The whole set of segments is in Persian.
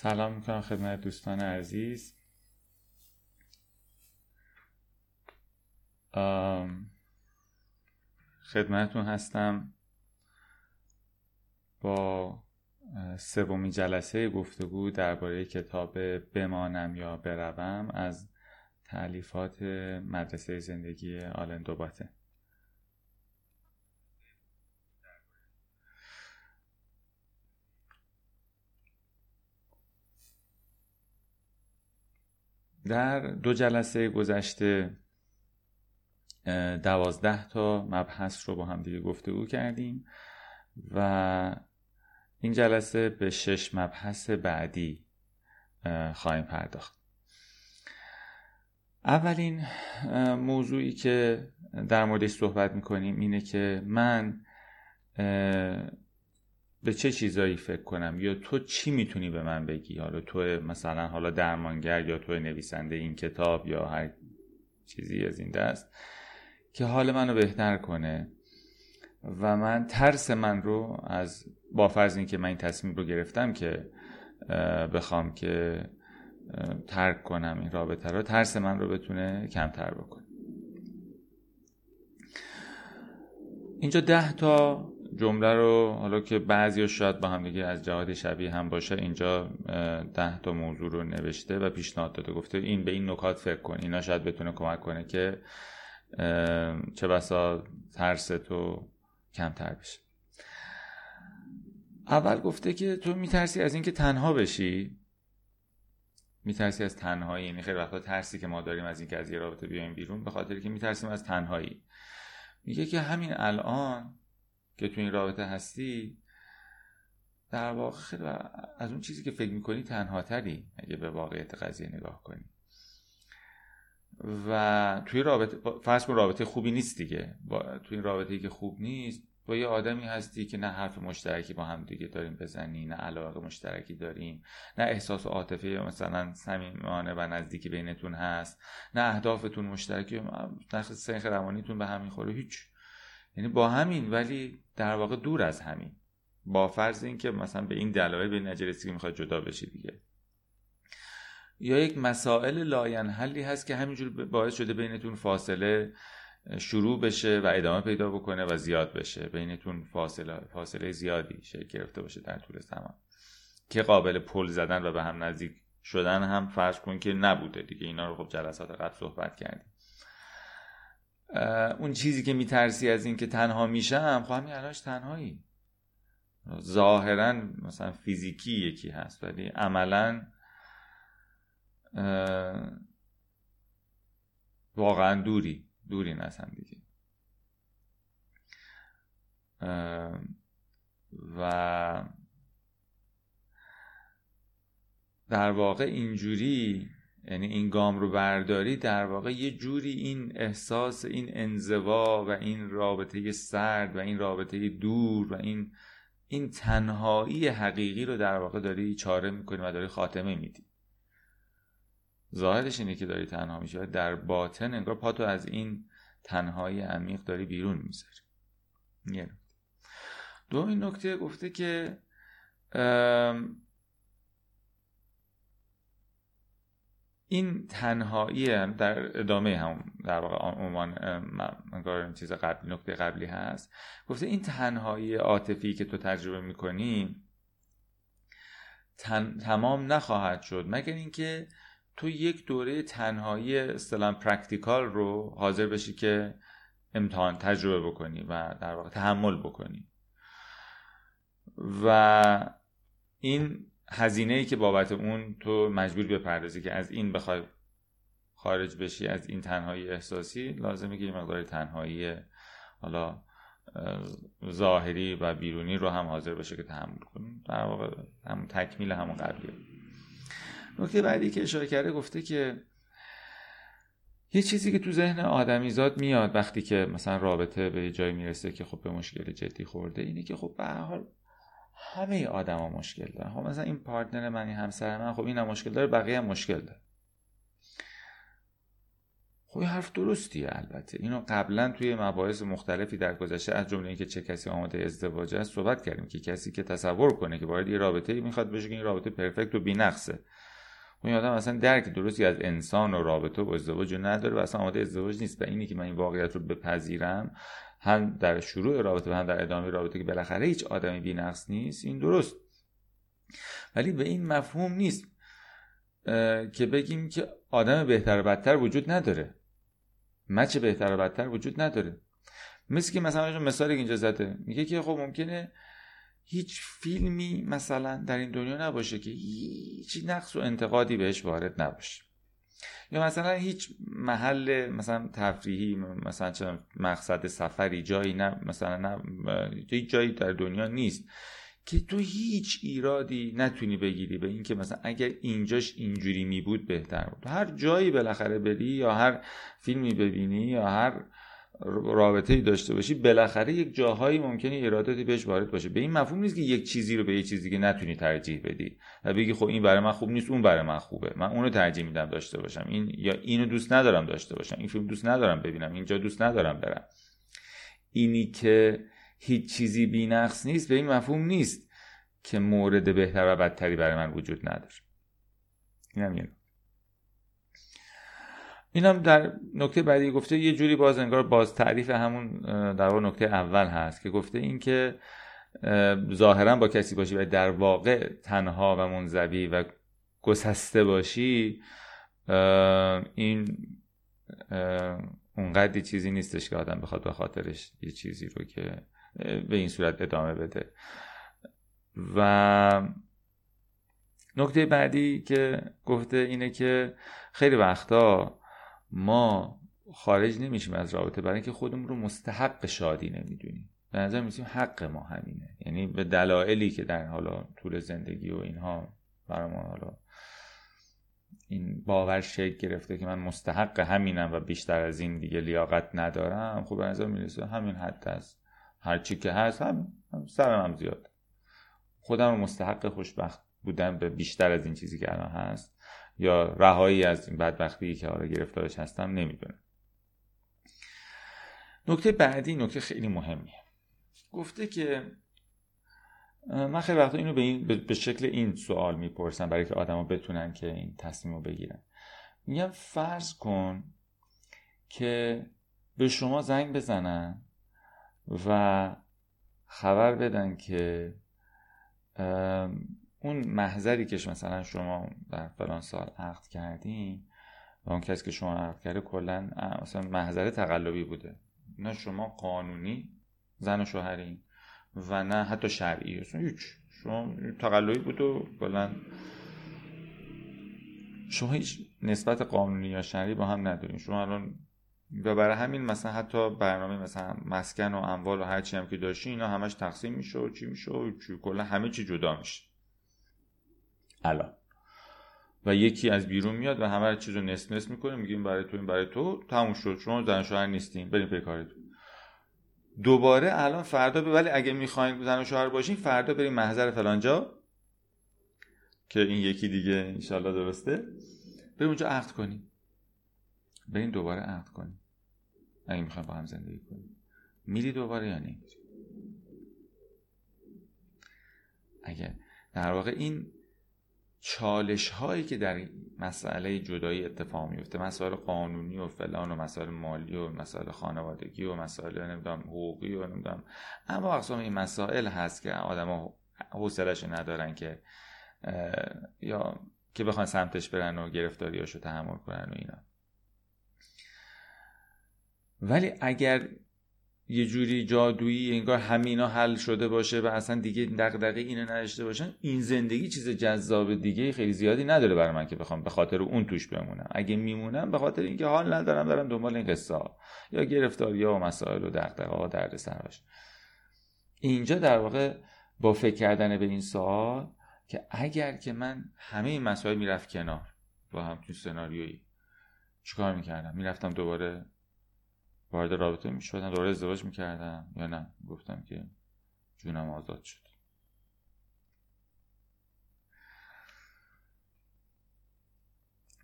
سلام می‌کنم خدمت دوستان عزیز. خدمتون هستم با سومین جلسه گفتگو درباره کتاب بمانم یا بروم از تعلیفات مدرسه زندگی آلن دوباته. در دو جلسه گذشته دوازده تا مبحث رو با هم دیگه گفتگو کردیم و این جلسه به شش مبحث بعدی خواهیم پرداخت. اولین موضوعی که در موردش صحبت می‌کنیم اینه که من به چه چیزایی فکر کنم؟ یا تو چی می‌تونی به من بگی؟ حالا تو مثلا حالا درمانگر یا تو نویسنده این کتاب یا هر چیزی از این دست که حال منو بهتر کنه. و من ترس من رو از با فرض اینکه من این تصمیم رو گرفتم که بخوام که ترک کنم این رابطه رو ترس من رو بتونه کمتر بکنه. اینجا ده تا جمله رو حالا که بعضی شاید با هم دیگه از جهات شبیه هم باشه اینجا ده تا موضوع رو نوشته و پیشنهاد داده. گفته این به این نکات فکر کن. اینا شاید بتونه کمک کنه که چه بسا ترس تو کمتر بشه. اول گفته که تو میترسی از اینکه تنها بشی. میترسی از تنهایی. یعنی خیلی وقتا ترسی که ما داریم از اینکه از یه رابطه بیایم بیرون به خاطر که میترسیم از تنهایی. میگه که همین الان که تو این رابطه هستی در واقع خیلی از اون چیزی که فکر می‌کنی تنها تری اگه به واقعیت قضیه نگاه کنی. و توی رابطه فرض کن رابطه خوبی نیست دیگه. با... توی این رابطه که خوب نیست با یه آدمی هستی که نه حرف مشترکی با هم دیگه داریم بزنی نه علاقه مشترکی داریم نه احساس و عاطفه مثلا صمیمانه و نزدیکی بینتون هست نه اهدافتون مشترکی نه سنخ روانیتون به هم می‌خوره هیچ. یعنی با همین ولی در واقع دور از همین. با فرض اینکه مثلا به این دلایل به نجرسی می‌خواد جدا بشی دیگه. یا یک مسائل لاینحلی هست که همینجور باعث شده بینتون فاصله شروع بشه و ادامه پیدا بکنه و زیاد بشه. بینتون فاصله فاصله زیادی شکل گرفته باشه در طول زمان. که قابل پل زدن و به هم نزدیک شدن هم فرض کن که نبوده دیگه. اینا رو خب جلسات قبل صحبت کردیم. اون چیزی که میترسی از اینکه تنها میشم خب همین الانش تنهایی. ظاهرا مثلا فیزیکی یکی هست ولی عملا واقعا دوری دوری از دیگه. و در واقع اینجوری یعنی این گام رو برداری در واقع یه جوری این احساس این انزوا و این رابطه سرد و این رابطه دور و این این تنهایی حقیقی رو در واقع داری چاره می‌کنی و داری خاتمه میدی. ظاهرش اینه که داری تنها میشه در باطن انگار پاتو از این تنهایی عمیق داری بیرون می‌ذاری. دو این نکته گفته که این تنهایی در ادامه هم در واقع عنوان انگار چیز قبلی نکته قبلی هست. گفته این تنهایی عاطفی که تو تجربه می‌کنی تمام نخواهد شد مگر اینکه تو یک دوره تنهایی اصطلاحا پرکتیکال رو حاضر بشی که امتحان تجربه بکنی و در واقع تحمل بکنی. و این هزینه ای که بابت اون تو مجبور بپردازی که از این بخوای خارج بشی از این تنهایی احساسی لازمه که یه مقدار تنهایی حالا ظاهری و بیرونی رو هم حاضر باشه که تحمل کنی. در واقع هم تکمیل همون قبلیه. نکته بعدی که اشاره کرده گفته که یه چیزی که تو ذهن آدمیزاد میاد وقتی که مثلا رابطه به جایی می‌رسه که خب به مشکل جدی خورده اینه که خب به حال همه آدما مشکل دارن. خب مثلا این پارتنر من این همسر من خب اینم مشکل داره بقیه هم مشکل داره. خب حرف درستیه البته. اینو قبلا توی مباحث مختلفی در گذشته از جمله اینکه چه کسی آماده ازدواج است صحبت کردیم که کسی که تصور کنه که وارد یه رابطه می‌خواد بشه که این رابطه پرفکت و بی‌نقصه. اون آدم اصلا درک درستی از انسان و رابطه و ازدواج نداره و اصلا آماده ازدواج نیست. و اینی که من این واقعیت رو بپذیرم هم در شروع رابطه و هم در ادامه رابطه که بالاخره هیچ آدمی بی‌نقص نیست این درست. ولی به این مفهوم نیست که بگیم که آدم بهتر و بدتر وجود نداره. مچ بهتر و بدتر وجود نداره. مثل که مثلا مثالی که اینجا زده میگه که خب ممکنه هیچ فیلمی مثلا در این دنیا نباشه که هیچ نقص و انتقادی بهش وارد نباشه. یا مثلا هیچ محل مثلا تفریحی مثلا چه مقصد سفری جایی نه مثلا نه هیچ جایی در دنیا نیست که تو هیچ ایرادی نتونی بگیری به اینکه مثلا اگر اینجاش اینجوری می بود بهتر بود. هر جایی بالاخره بری یا هر فیلمی ببینی یا هر رابطه ای داشته باشی بالاخره یک جاهایی ممکنه ایراداتی بهش وارد باشه. به این مفهوم نیست که یک چیزی رو به یک چیزی که نتونی ترجیح بدی و بگی خب این برای من خوب نیست اون برای من خوبه. من اونو ترجیح میدم داشته باشم. این یا اینو دوست ندارم داشته باشم. این فیلم دوست ندارم ببینم. اینجا دوست ندارم برم. اینی که هیچ چیزی بینقص نیست به این مفهوم نیست که مورد بهتر و بدتری برای من وجود نداره. اینم یه اینم در نکته بعدی گفته یه جوری باز انگار باز تعریف همون در واقع نکته اول هست که گفته این که ظاهرا با کسی باشی و در واقع تنها و منزوی و گسسته باشی این اونقدری چیزی نیستش که آدم بخواد به خاطرش یه چیزی رو که به این صورت ادامه بده. و نکته بعدی که گفته اینه که خیلی وقتا ما خارج نمیشیم از رابطه برای اینکه خودمون رو مستحق شادی نمی‌دونیم. به نظر میسیم حق ما همینه. یعنی به دلایلی که در حالا طول زندگی و اینها برای ما حالا این باور شکل گرفته که من مستحق همینم و بیشتر از این دیگه لیاقت ندارم خب به نظر می‌رسه همین حد هست هرچی که هست هم, سرم هم زیاد. خودم رو مستحق خوشبخت بودم به بیشتر از این چیزی که الان هست. یا رهایی از این بدبختی که حالا گرفتارش هستم نمی‌دونم. نکته بعدی نکته خیلی مهمیه. گفته که من خیلی وقتا اینو به, این به شکل این سوال می‌پرسم برای که آدما بتونن که این تصمیم رو بگیرن. میگم فرض کن که به شما زنگ بزنن و خبر بدن که اون محضری که مثلا شما در فلان سال عقد کردین و اون کسی که شما عقد کرده کلا مثلا محضر تقلبی بوده. نه شما قانونی زن و شوهرین و نه حتی شرعی. اصلا هیچ. شما تقلبی بود و کلا شما هیچ نسبت قانونی یا شرعی با هم ندارین. شما الان و برای همین مثلا حتی برنامه مثلا مسکن و اموال و هر چی هم که داشتی اینا همش تقسیم میشه و چی میشه و کلا همه چی جدا میشه. الان. و یکی از بیرون میاد و همه چیز رو نصف نصف می‌کنه میگیم برای تو این برای تو. تموم شد. شما زن شوهر نیستیم. بریم پی کارتون. دوباره الان فردا به ولی اگه می‌خواین زن و شوهر باشین فردا بریم محضر فلانجا که این یکی دیگه انشالله درسته. بریم اونجا عقد کنیم. بریم دوباره عقد کنیم. اگه می‌خوایم با هم زندگی کنیم. میری دوباره یا اگه در واقع این چالش هایی که در مسئله جدایی اتفاق میفته مسائل قانونی و فلان و مسائل مالی و مسائل خانوادگی و مسائل نمی‌دونم حقوقی و نمی‌دونم اما اقسام این مسائل هست که آدم حوصلش ندارن که یا که بخوان سمتش برن و گرفتاریاشو تحمل کنن و اینا. ولی اگر یه جوری جادویی انگار همینا حل شده باشه و اصلا دیگه دغدغه اینو نداشته باشن. این زندگی چیز جذاب دیگه خیلی زیادی نداره برای من که بخوام به خاطر اون توش بمونم. اگه میمونم به خاطر اینکه حال ندارم دارم دنبال این قصه ها. یا گرفتاری ها و مسائل و دغدغه ها درد سرش اینجا در واقع با فکر کردن به این سوال که اگر که من همه این مسائل می‌رفت کنار با هم تو سناریویی چیکار می‌کردم؟ می‌رفتم دوباره وارد رابطه می شدم دوباره ازدواج می‌کردم یا نه؟ گفتم که جونم آزاد شد.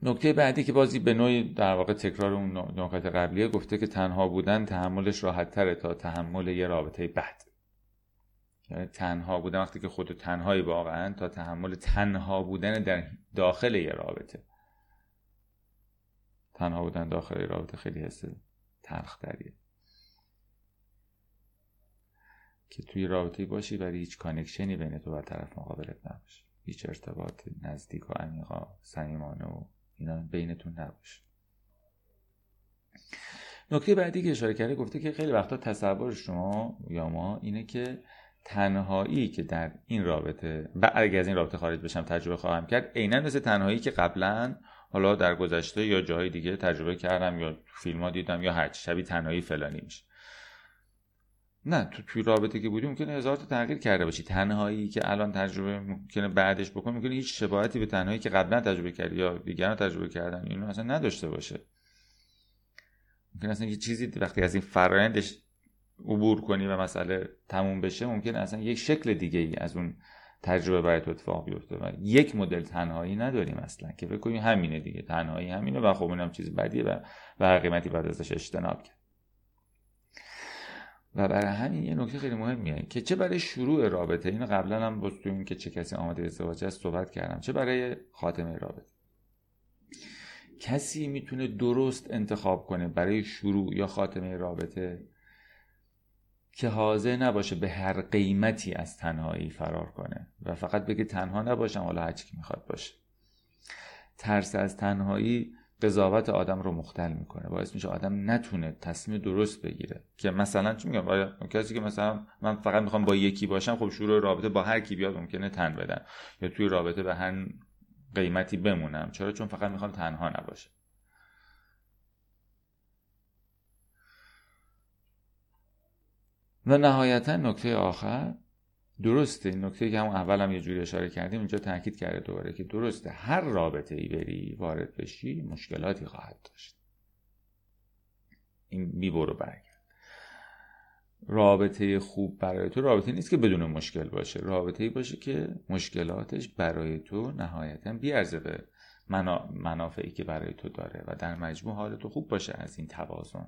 نکته بعدی که بازی به نوعی در واقع تکرار اون نکات قبلیه گفته که تنها بودن تحملش راحت تره تا تحمل یه رابطه بد. یعنی تنها بودن وقتی که خود تنهایی واقعا تا تحمل تنها بودن در داخل یه رابطه. تنها بودن داخل یه رابطه خیلی حس تلخ تریه که توی رابطه باشی ولی هیچ کانکشنی بین تو و طرف مقابلت نباشه. هیچ ارتباط نزدیک و عمیقا صمیمانه و اینا بینتون نباشه. نکته بعدی که اشاره کرده گفته که خیلی وقتا تصور شما یا ما اینه که تنهایی که در این رابطه و اگر از این رابطه خارج بشم تجربه خواهم کرد عینا مثل تنهایی که قبلا حالا در گذشته یا جاهای دیگه تجربه کردم یا فیلم ها دیدم یا هر شبیه تنهایی فلانی میشه. نه تو توی رابطه که بودی ممکنه هزار تغییر کرده باشی. تنهایی که الان تجربه ممکنه بعدش بکنی ممکنه هیچ شباهتی به تنهایی که قبلا تجربه کردی یا دیگران تجربه کردن اینو اصلا نداشته باشه. ممکن اصلا یه چیزی وقتی از این فرایندش عبور کنی و مسئله تموم بشه ممکن اصلا یک شکل دیگه ای از اون تجربه برای تو اتفاق بیفته. و یک مدل تنهایی نداریم اصلا که فکر کنیم همینه دیگه تنهایی همینه و خب اینم چیز بدیه و به قیمتی بعد ازش اجتناب کرد. و برای همین یه نکته خیلی مهمیه که چه برای شروع رابطه. اینو قبلا هم با که چه کسی آماده ازدواج است صحبت کردم. چه برای خاتمه رابطه؟ کسی می‌تونه درست انتخاب کنه برای شروع یا خاتمه رابطه؟ که حاضر نباشه به هر قیمتی از تنهایی فرار کنه و فقط بگه تنها نباشم حالا هرچی که می‌خواد باشه. ترس از تنهایی قضاوت آدم رو مختل می‌کنه. باعث میشه آدم نتونه تصمیم درست بگیره. که مثلا چی میگم؟ کسی که مثلا من فقط می‌خوام با یکی باشم خب شروع رابطه با هر کی بیاد ممکنه تن بدن. یا توی رابطه به هر قیمتی بمونم. چرا؟ چون فقط می‌خوام تنها نباشه و نهایتا نکته آخر درسته نکته که همون اول هم یه جوری اشاره کردیم اینجا تاکید کرده دوباره که درسته هر رابطه ای بری وارد بشی مشکلاتی خواهد داشت. این بی برو برگرد. رابطه خوب برای تو رابطه نیست که بدون مشکل باشه. رابطه ای باشه که مشکلاتش برای تو نهایتا بیارزه به منافعی که برای تو داره و در مجموع حال تو خوب باشه از این توازن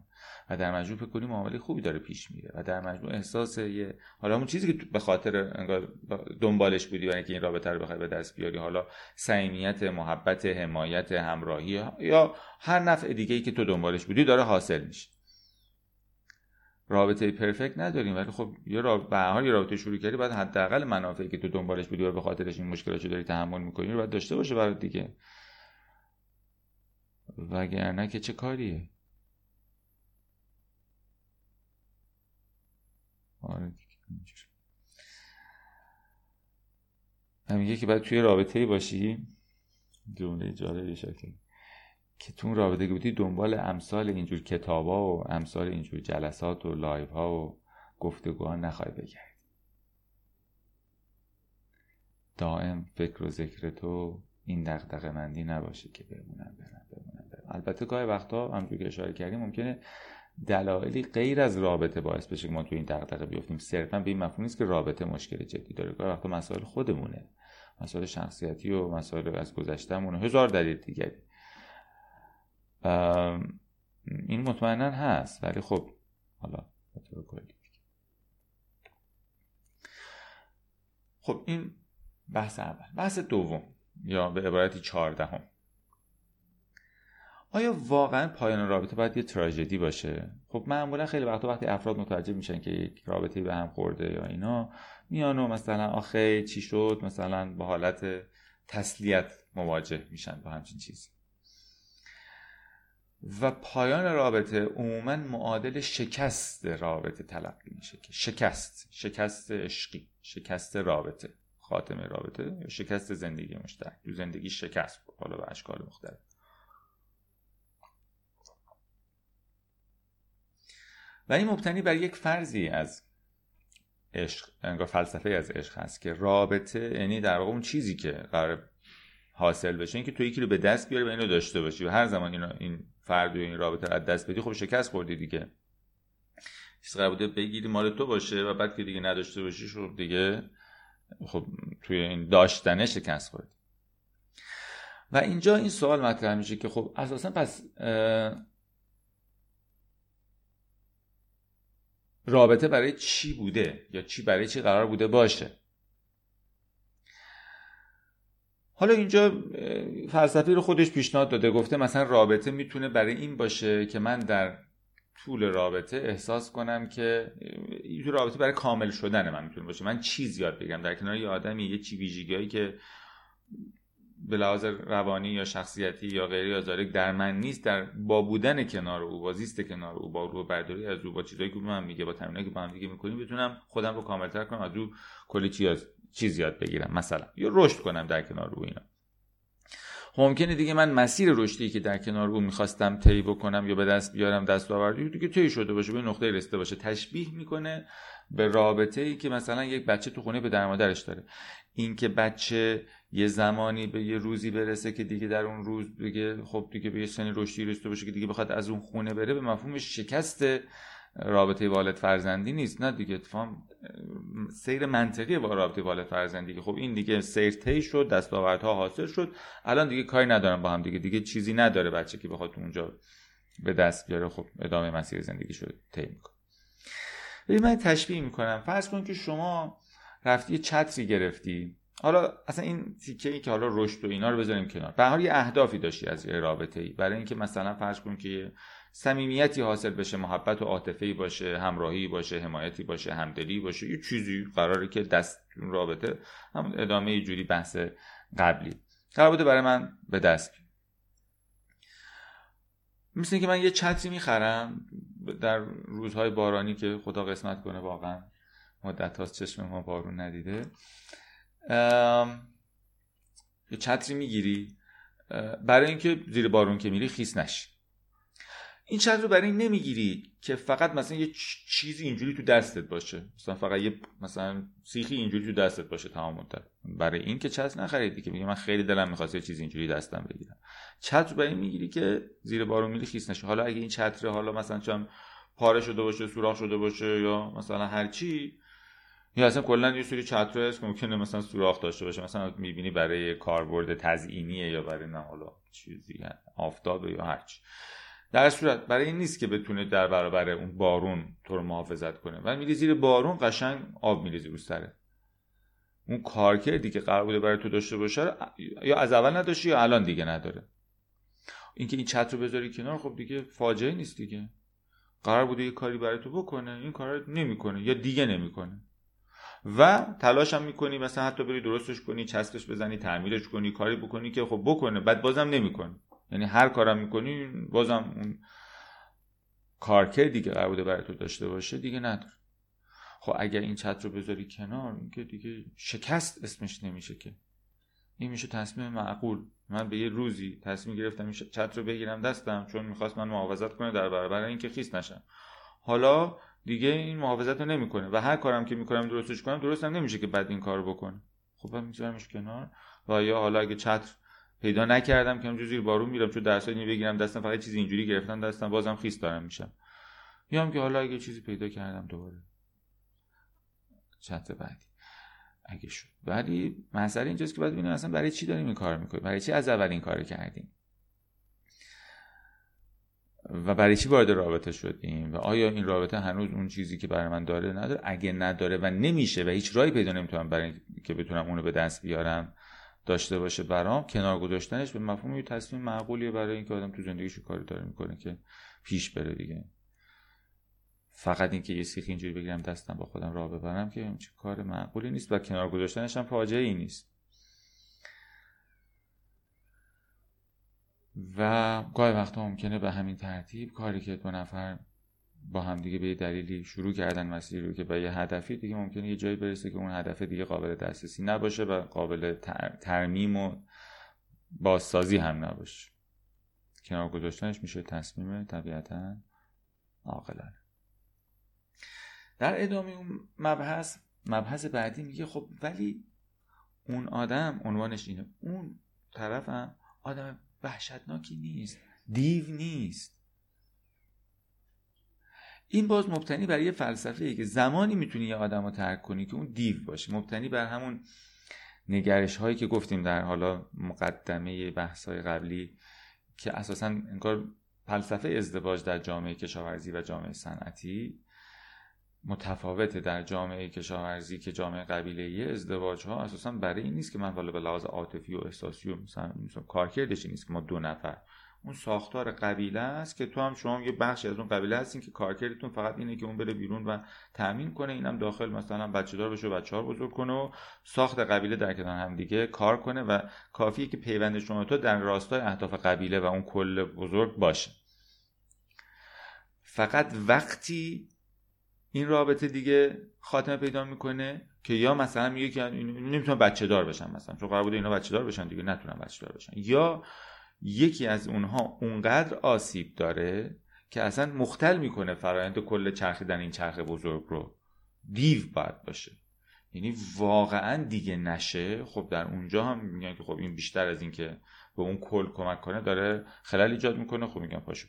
و در مجموع فکر کنی معامله خوبی داره پیش میره و در مجموع احساس یه حالا اون چیزی که به خاطر دنبالش بودی برای اینکه این رابطه رو بخوای به دست بیاری حالا صمیمیت محبت حمایت همراهی یا هر نفع دیگه ای که تو دنبالش بودی داره حاصل میشه. رابطه پرفکت نداریم ولی خب یه رابطه به حال یه رابطه شروع کردی باید حداقل منافعی که تو دنبالش بودی و به خاطرش این مشکلات داری تحمل می‌کنی رو باید داشته باشه برای دیگه. وگرنه که چه کاریه؟ آره میگه که باید توی رابطه ای باشی؟ جمله جالبی شکل که تو رابطه بودی دنبال امثال اینجور کتابا و امثال اینجور جلسات و live ها و گفتگوها نخوای بگردی دائم فکر و ذکر تو این دغدغه مندی نباشه که بمونم برم. البته گاهی وقتا همونجوری که اشاره کردیم ممکنه دلایلی غیر از رابطه باعث بشه که ما تو این دغدغه بیفتیم. صرفا به این مفهوم نیست که رابطه مشکل جدی داره. گاهی وقتا مسائل خودمونه. مسائل شخصیتی و مسائل از گذشتهمون هزار دلیل دیگری. این مطمئنا هست. ولی خب حالا خب این بحث اول. بحث دوم یا به عبارتی چهاردهم. آیا واقعا پایان رابطه باید یه تراژدی باشه؟ خب معمولا خیلی وقتا وقتی افراد متوجه میشن که یک رابطه به هم خورده یا اینا میان و مثلا آخه چی شد؟ مثلا با حالت تسلیت مواجه میشن با همچین چیزی و پایان رابطه عموما معادل شکست رابطه تلقی میشه که شکست شکست عشقی شکست رابطه خاتمه رابطه یا شکست زندگی مشترک. تو زندگی شکست حالا به اشکال مختلف. و این مبتنی بر یک فرضی از عشق انگار فلسفه از عشق هست که رابطه یعنی در واقع اون چیزی که قرار حاصل بشه اینکه تو یکی رو به دست بیاری و اینو داشته باشی و هر زمان اینو این فرد و این رابطه رو از دست بدی خب شکست خوردی دیگه. چیز قرار بوده بگیری مال تو باشه و بعد که دیگه نداشته باشی شو دیگه خب توی این داشتنه شکست خورد و اینجا این سوال مطرح میشه که خب اساسا پس رابطه برای چی بوده؟ یا چی برای چی قرار بوده باشه؟ حالا اینجا فلسفی رو خودش پیشنهاد داده گفته مثلا رابطه می‌تونه برای این باشه که من در طول رابطه احساس کنم که این رابطه برای کامل شدن من می‌تونه باشه. من چیز یاد بگیرم. در کنار یه آدمی یه چی ویژگیایی که به لحاظ روانی یا شخصیتی یا غیری یا در من نیست. در با بودن کنار او با زیست کنار او با رو برداری از او با چیزایی که من میگه با تمرینایی که با هم دیگه می‌کنیم بتونم خودم رو کاملتر کنم از او کلی چیز یاد بگیرم. مثلا یا رشد کنم در کنار او اینا. ممکنه دیگه من مسیر رشدی که در کنار او می‌خواستم طی بکنم یا به دست بیارم دستاوردی دیگه طی شده باشه به نقطه رسیده باشه تشبیه می‌کنه. به رابطه ای که مثلا یک بچه تو خونه به در مادرش داره. اینکه بچه یه زمانی به یه روزی برسه که دیگه در اون روز بگه خب دیگه به یه سنی رشدی رسیده باشه که دیگه بخواد از اون خونه بره به مفهوم شکست رابطه والد فرزندی نیست. نه دیگه اتفاق سیر منطقی با رابطه والد فرزندی که خب این دیگه سیر طی شد دستاوردها حاصل شد. الان دیگه کاری ندارم با هم دیگه دیگه چیزی نداره بچه که بخواد اونجا به دست بیاره. خب ادامه مسیر زندگی شد طی می‌کنه. ببین من تشبیه می‌کنم. فرض کن که شما رفتی یه چتری گرفتی. حالا اصلا این تیکه ای که حالا رشد و اینا رو بذاریم کنار. به حال یه اهدافی داشتی از یه رابطه ای برای اینکه مثلا فرض کن که صمیمیتی حاصل بشه محبت و عاطفه‌ای باشه همراهی باشه حمایتی باشه همدلی باشه یه چیزی قراره که دست رابطه هم ادامه یه جوری بحث قبلی. قرار بوده برای من به دست. مثل که من یه چتری می‌خرم در روزهای بارانی که خدا قسمت کنه واقعا مدت هاست چشم ما بارون ندیده. یه چتری می‌گیری برای اینکه زیر بارون که میری خیس نشی. این چتر رو برای این نمی‌گیری که فقط مثلا یه چیزی اینجوری تو دستت باشه. مثلا فقط یه مثلا سیخی اینجوری تو دستت باشه تمام برای این که چتر نخریدی که میگه من خیلی دلم می‌خواست یه چیزی اینجوری دستم بگیرم. چتر برای این می‌گیری که زیر بارون میری خیس نشه. حالا اگه این چتر حالا مثلا چم پاره شده باشه سوراخ شده باشه یا مثلا هر چی یا اصلا کلا یه سری چتر هست که ممکنه مثلا سوراخ داشته باشه. مثلا می‌بینی برای کاربرد تزیینیه یا برای نه حالا چیزی آفتاب یا هرچی در صورت برای این نیست که بتونه در برابر اون بارون تو رو محافظت کنه. و میری زیر بارون قشنگ آب میریزی رو سره اون کارکردی که قرار بوده برای تو داشته باشه یا از اول نداشتی یا الان دیگه نداره. اینکه این چتر رو بذاری کنار خب دیگه فاجعه نیست دیگه. قرار بوده یه کاری برای تو بکنه این کار نمی‌کنه یا دیگه نمی‌کنه. و تلاش هم می‌کنی مثلا حتی بری درستش کنی چسبش بزنی تعمیرش کنی کاری بکنی که خب بکنه بعد بازم نمی‌کنه. یعنی هر کارم می‌کنی بازم اون کارکردی که قرار بوده برای تو داشته باشه دیگه نداره. خب اگر این چتر رو بذاری کنار که دیگه شکست اسمش نمیشه که. این میشه تصمیم معقول. من به یه روزی تصمیم گرفتم این چتر رو بگیرم دستم چون می‌خواست من محافظت کنه در برابر اینکه خیس نشم. حالا دیگه این محافظت رو نمی‌کنه و هر کارم که می‌کنم درستش کنم درستم نمیشه که بعد این کار بکنه. خب من میذارمش کنار و یا حالا اگه چتر پیدا نکردم که همجوری زیر بارون میرم چون درسایی بگیرم دستم فقط چیزی اینجوری گرفتم دستم بازم خیس دارم میشم. یا هم که حالا اگه چیزی پیدا کردم دوباره. چت بعدی. اگه شد. ولی مسئله اینجاست که باید ببینیم اصلا برای چی داریم این کار می‌کنیم؟ برای چی از اول این کار کردیم؟ و برای چی وارد رابطه شدیم؟ و آیا این رابطه هنوز اون چیزی که برای من داره نداره؟ اگه نداره و نمیشه و هیچ راهی پیدا نمی‌تونم برای که بتونم اونو به دست بیارم داشته باشه برام کنار گذاشتنش به مفهوم یه تصمیم معقولیه برای اینکه آدم تو زندگیش کاری داره می‌کنه که پیش بره دیگه. فقط اینکه یه سیخ اینجوری بگیرم دستم با خودم راه ببرم که چه کار معقولی نیست و کنار گذاشتنش هم فاجعه ای نیست. و گاهی وقتا ممکنه به همین ترتیب کاری که دو نفر با هم دیگه به یه دلیلی شروع کردن مسیر رو که به یه هدفی دیگه ممکنه یه جایی برسه که اون هدف دیگه قابل دسترسی نباشه و قابل ترمیم و بازسازی هم نباشه. کنار گذاشتنش میشه تصمیم طبیعتا عاقلانه. در ادامه اون مبحث مبحث بعدی میگه خب ولی اون آدم عنوانش اینه اون طرف هم آدم وحشتناکی نیست دیو نیست. این باز مبتنی بر یه فلسفه ای که زمانی می‌تونی یه آدم رو ترک کنی که اون دیو باشه. مبتنی بر همون نگرش هایی که گفتیم در حالا مقدمه بحث های قبلی که اساسا انگار فلسفه ازدواج در جامعه کشاورزی و جامعه صنعتی متفاوته در جامعه کشاورزی که جامعه قبیله ازدواج ها اساسا برای این نیست که من والا به لحاظ عاطفی و احساسی و مثلا, کارکردش نیست که ما دو نفر اون ساختار قبیله است که تو هم شما یه بخشی از اون قبیله هستین که کارکردتون فقط اینه که اون بره بیرون و تامین کنه. اینم داخل مثلا بچه دار بشه و بچه ها بزرگ کنه و ساخت قبیله در کنار هم دیگه کار کنه و کافیه که پیوند شما تو در راستای اهداف قبیله و اون کل بزرگ باشه. فقط وقتی این رابطه دیگه خاتمه پیدا می‌کنه که یا مثلا میگه که نمی‌تونن بچه دار بشن مثلا چون قرار بوده اینا بچه دار بشن دیگه نتونن بچه دار بشن. یا یکی از اونها اونقدر آسیب داره که اصلا مختل می‌کنه فرایند کل چرخیدن این چرخ بزرگ رو. دیو باید باشه. یعنی واقعا دیگه نشه. خب در اونجا هم میگن که خب این بیشتر از این که به اون کل کمک کنه داره خلل ایجاد می‌کنه. خب میگن پاشو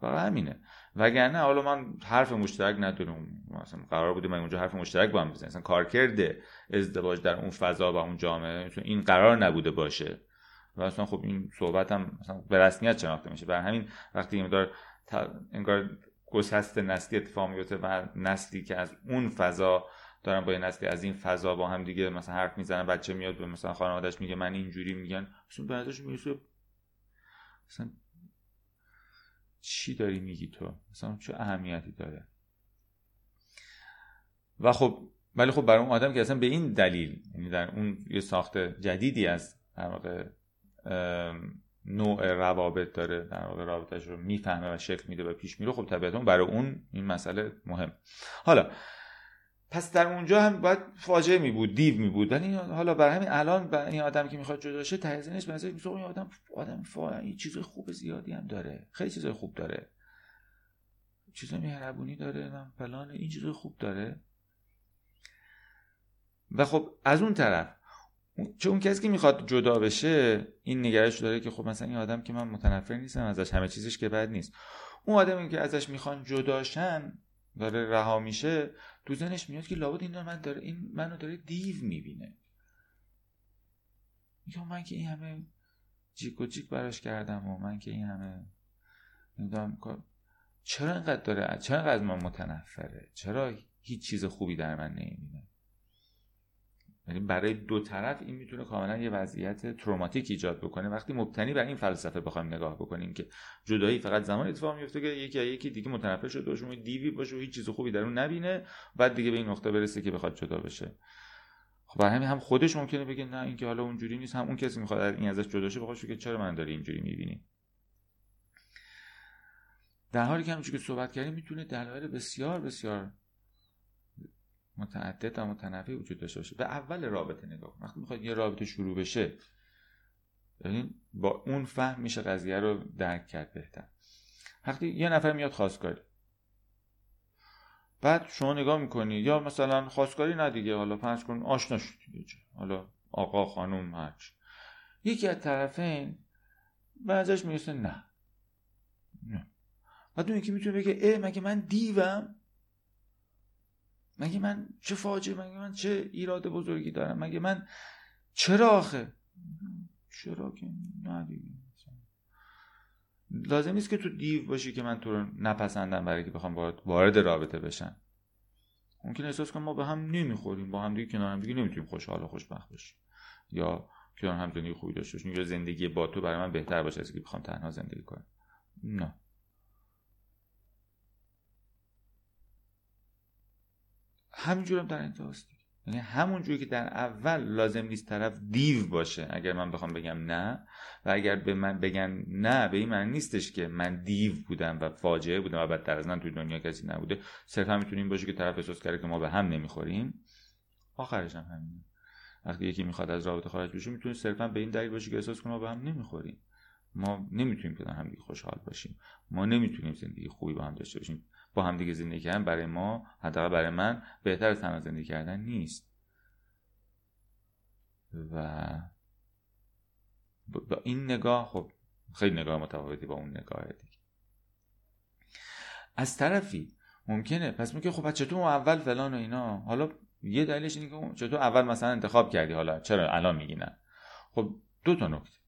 فقط همینه. وگرنه حالا من حرف مشترک ندارم مثلا قرار بوده من اونجا حرف مشترک با هم بزنیم مثلا کارکرد ازدواج در اون فضا و اون جامعه این قرار نبوده باشه. و اصلا خب این صحبت هم مثلا به رسمیت شناخته میشه. برای همین وقتی این دار انگار گسست نسلی اتفاق میفته و نسلی که از اون فضا دارن با نسلی از این فضا با هم دیگه مثلا حرف می‌زنن بچه میاد به مثلا خانوادهش میگه من اینجوری میگن اصلا به نظرش می‌رسه مثلا چی داری میگی تو؟ مثلا چه اهمیتی داره؟ و خب ولی خب برای اون آدم که اصلا به این دلیل یعنی در اون یه ساخت جدیدی از در نوع روابط داره در واقع رابطش رو می‌فهمه و شکل میده و پیش میره. خب طبیعتا برای اون این مسئله مهم. حالا پس در اونجا هم باید فاجعه می بود دیو می بود ولی حالا برای همین الان این آدم که می‌خواد جدا شه تهزینش به نظر این آدم آدم فا چیز خوب زیادی هم داره. خیلی چیزای خوب داره. چیزای مهربونی داره من فلان. این چیزای خوب داره. و خب از اون طرف چون کسی که می‌خواد جدا بشه این نگرش داره که خب مثلا این آدم که من متنفر نیستم ازش همه چیزش که بد نیست. اون آدمی که ازش می‌خوان جداشن داره رها میشه تو ذهنش میاد که لابد این من داره این منو داره دیو می‌بینه. میگه من که این همه جیک و جیک براش کردم و من که این همه نمی‌دونم چرا اینقدر داره چرا اینقدر من متنفره؟ چرا هیچ چیز خوبی در من نمی‌بینه؟ یعنی برای دو طرف این می‌تونه کاملا یه وضعیت تروماتیک ایجاد بکنه. وقتی مبتنی بر این فلسفه بخوایم نگاه بکنیم که جدایی فقط زمان اتفاق میفته که یکی یکی دیگه متنفر شده باشه دیوی باشه و هیچ چیز خوبی در اون نبینه بعد دیگه به این نقطه برسه که بخواد جدا بشه. خب برای همین هم خودش ممکنه بگه نه اینکه حالا اونجوری نیست. هم اون کسی می‌خواد این ازش جدا شه بخواد که چرا من داری اینجوری می‌بینی؟ در حالی که همونجوری که صحبت کردیم می‌تونه دلایل بسیار بسیار متعدد و متنوع وجود داشته باشه. به اول رابطه نگاه وقتی می‌خواد یه رابطه شروع بشه ببین با اون فهم میشه قضیه رو درک کرد بهتر. وقتی یه نفر میاد خواستگاری بعد شما نگاه می‌کنی یا مثلا خواستگاری نه دیگه حالا پنج کن آشنا شدی حالا آقا خانوم هرچ یکی از طرفین بعضش می‌رسه نه. نه. بعد اون یکی می‌تونه بگه اه مگه من دیوم؟ مگه من چه فاجعه مگه من چه ایراد بزرگی دارم؟ مگه من چرا آخه؟ چرا که نه لازم نیست که تو دیو باشی که من تو رو نپسندم برای که بخوام وارد رابطه بشم. ممکن احساس کنم ما به هم نمی‌خوریم با هم دیگه کنار هم دیگه نمی‌تونیم خوشحال و خوشبخت باشیم. یا کنار هم زندگی خوبی داشته باشیم یا زندگی با تو برای من بهتر باشه از که بخوام تنها زندگی کنم. نه. همینجورم در انتهاست یعنی همون جوری که در اول لازم نیست طرف دیو باشه اگر من بخوام بگم نه و اگر به من بگن نه به این معنی نیستش که من دیو بودم و فاجعه بودم و بدتر از من توی دنیا کسی نبوده. صرفا می‌تونیم باشه که طرف احساس کرده که ما به هم نمی‌خوریم. آخرش هم همینه. وقتی یکی می‌خواد از رابطه خارج بشه می‌تونه صرفا به این دلیل باشه که احساس کنه ما به هم نمی‌خوریم. ما نمی‌تونیم که هم خوشحال باشیم. ما نمی‌تونیم زندگی خوبی با هم داشته باشیم. با همدیگه زندگی کردن برای ما حداقل برای من بهتر از تنها زندگی کردن نیست. و با این نگاه خب خیلی نگاه متفاوتی با اون نگاه دیگه. از طرفی ممکنه پس میگه خب تو اول فلان و اینا؟ حالا یه دلیلش اینه که چطور اول مثلا انتخاب کردی؟ حالا چرا الان میگی نه؟ خب دو تا نکته.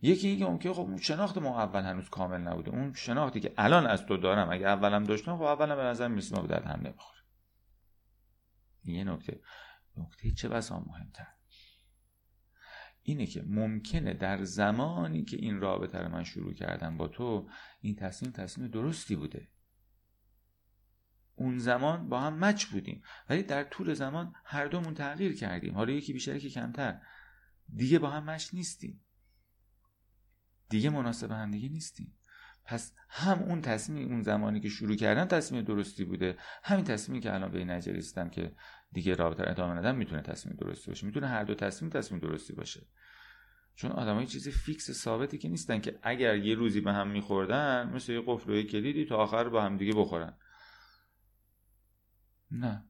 یکی اینکه که خب اون شناخت ما اول هنوز کامل نبوده. اون شناختی که الان از تو دارم اگه اولم داشتم خب اولم به نظر می‌رسیم ما به درد هم نمی‌خوره. یه نکته. نکته چه بسا مهمتر؟ اینه که ممکنه در زمانی که این رابطه رو من شروع کردم با تو این تصمیم تصمیم درستی بوده. اون زمان با هم مچ بودیم. ولی در طول زمان هر دومون تغییر کردیم. حالا یکی بیشتر یکی کمتر. دیگه با هم مچ نیستیم. دیگه مناسب هم دیگه نیستیم. پس هم اون تصمیم اون زمانی که شروع کردم تصمیم درستی بوده همین تصمیمی که الان به این که دیگه رابطه ادامه ندم می‌تونه تصمیم درستی باشه. می‌تونه هر دو تصمیم تصمیم درستی باشه. چون آدمای چیزی فیکس ثابتی که نیستن که اگر یه روزی به هم میخوردن مثل یه قفل و یه کلیدی تا آخر با هم دیگه بخورن. نه.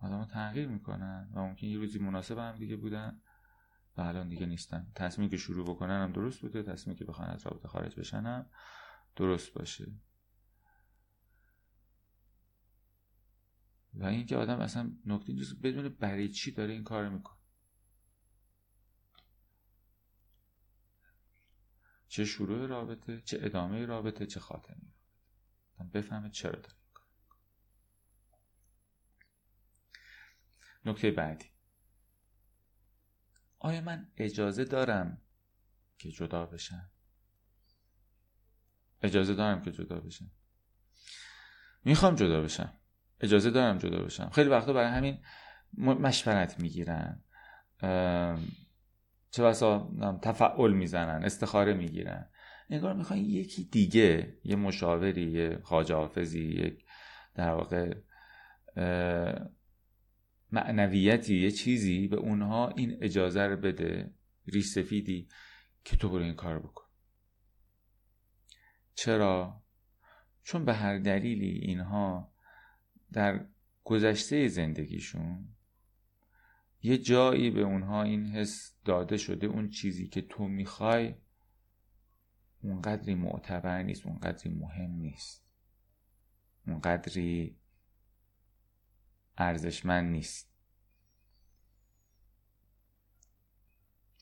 آدم تغییر می‌کنن و ممکن یه روزی مناسب هم دیگه بودن. و الان دیگه نیستن. تصمیمی که شروع بکنن هم درست بوده تصمیمی که بخوان از رابطه خارج بشن هم درست باشه. و اینکه آدم اصلا نکته اینجاست بدون برای چی داره این کار می‌کنه. چه شروع رابطه چه ادامه رابطه چه خاتمه رابطه. بفهمه چرا داره نکته بعدی. آیا من اجازه دارم که جدا بشم؟ اجازه دارم که جدا بشم. می‌خوام جدا بشم. اجازه دارم جدا بشم. خیلی وقتا برای همین مشورت می‌گیرن. چه بسا تفعول می‌زنن استخاره می‌گیرن. انگار می‌خوان یکی دیگه یه مشاوری یه خاج حافظی یک در واقع معنویتی یه چیزی به اونها این اجازه رو بده ریش سفیدی که تو برو این کار بکن چرا؟ چون به هر دلیلی اینها در گذشته زندگیشون یه جایی به اونها این حس داده شده اون چیزی که تو می‌خوای اونقدری معتبر نیست اونقدری مهم نیست اونقدری ارزشمند نیست.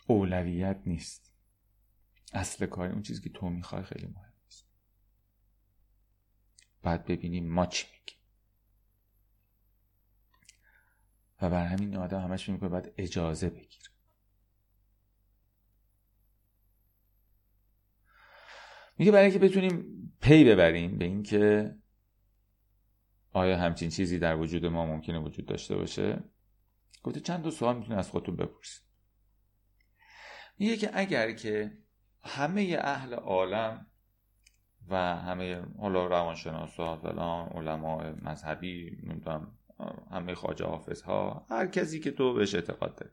اولویت نیست. اصل کاری اون چیزی که تو می‌خوای خیلی مهم نیست. بعد ببینیم ما چی میگیم. و بر همین آدم همش میگه باید اجازه بگیر میگه برای اینکه بتونیم پی ببریم به اینکه آیا همچین چیزی در وجود ما ممکنه وجود داشته باشه؟ گفته چند تا سوال می‌تونه از خودتون بپرسید. میگه که اگر که همه اهل عالم و همه حالا روانشناسا فلان علماء مذهبی نمی‌دونم همه خواجه حافظ ها هر کسی که تو بهش اعتقاد داری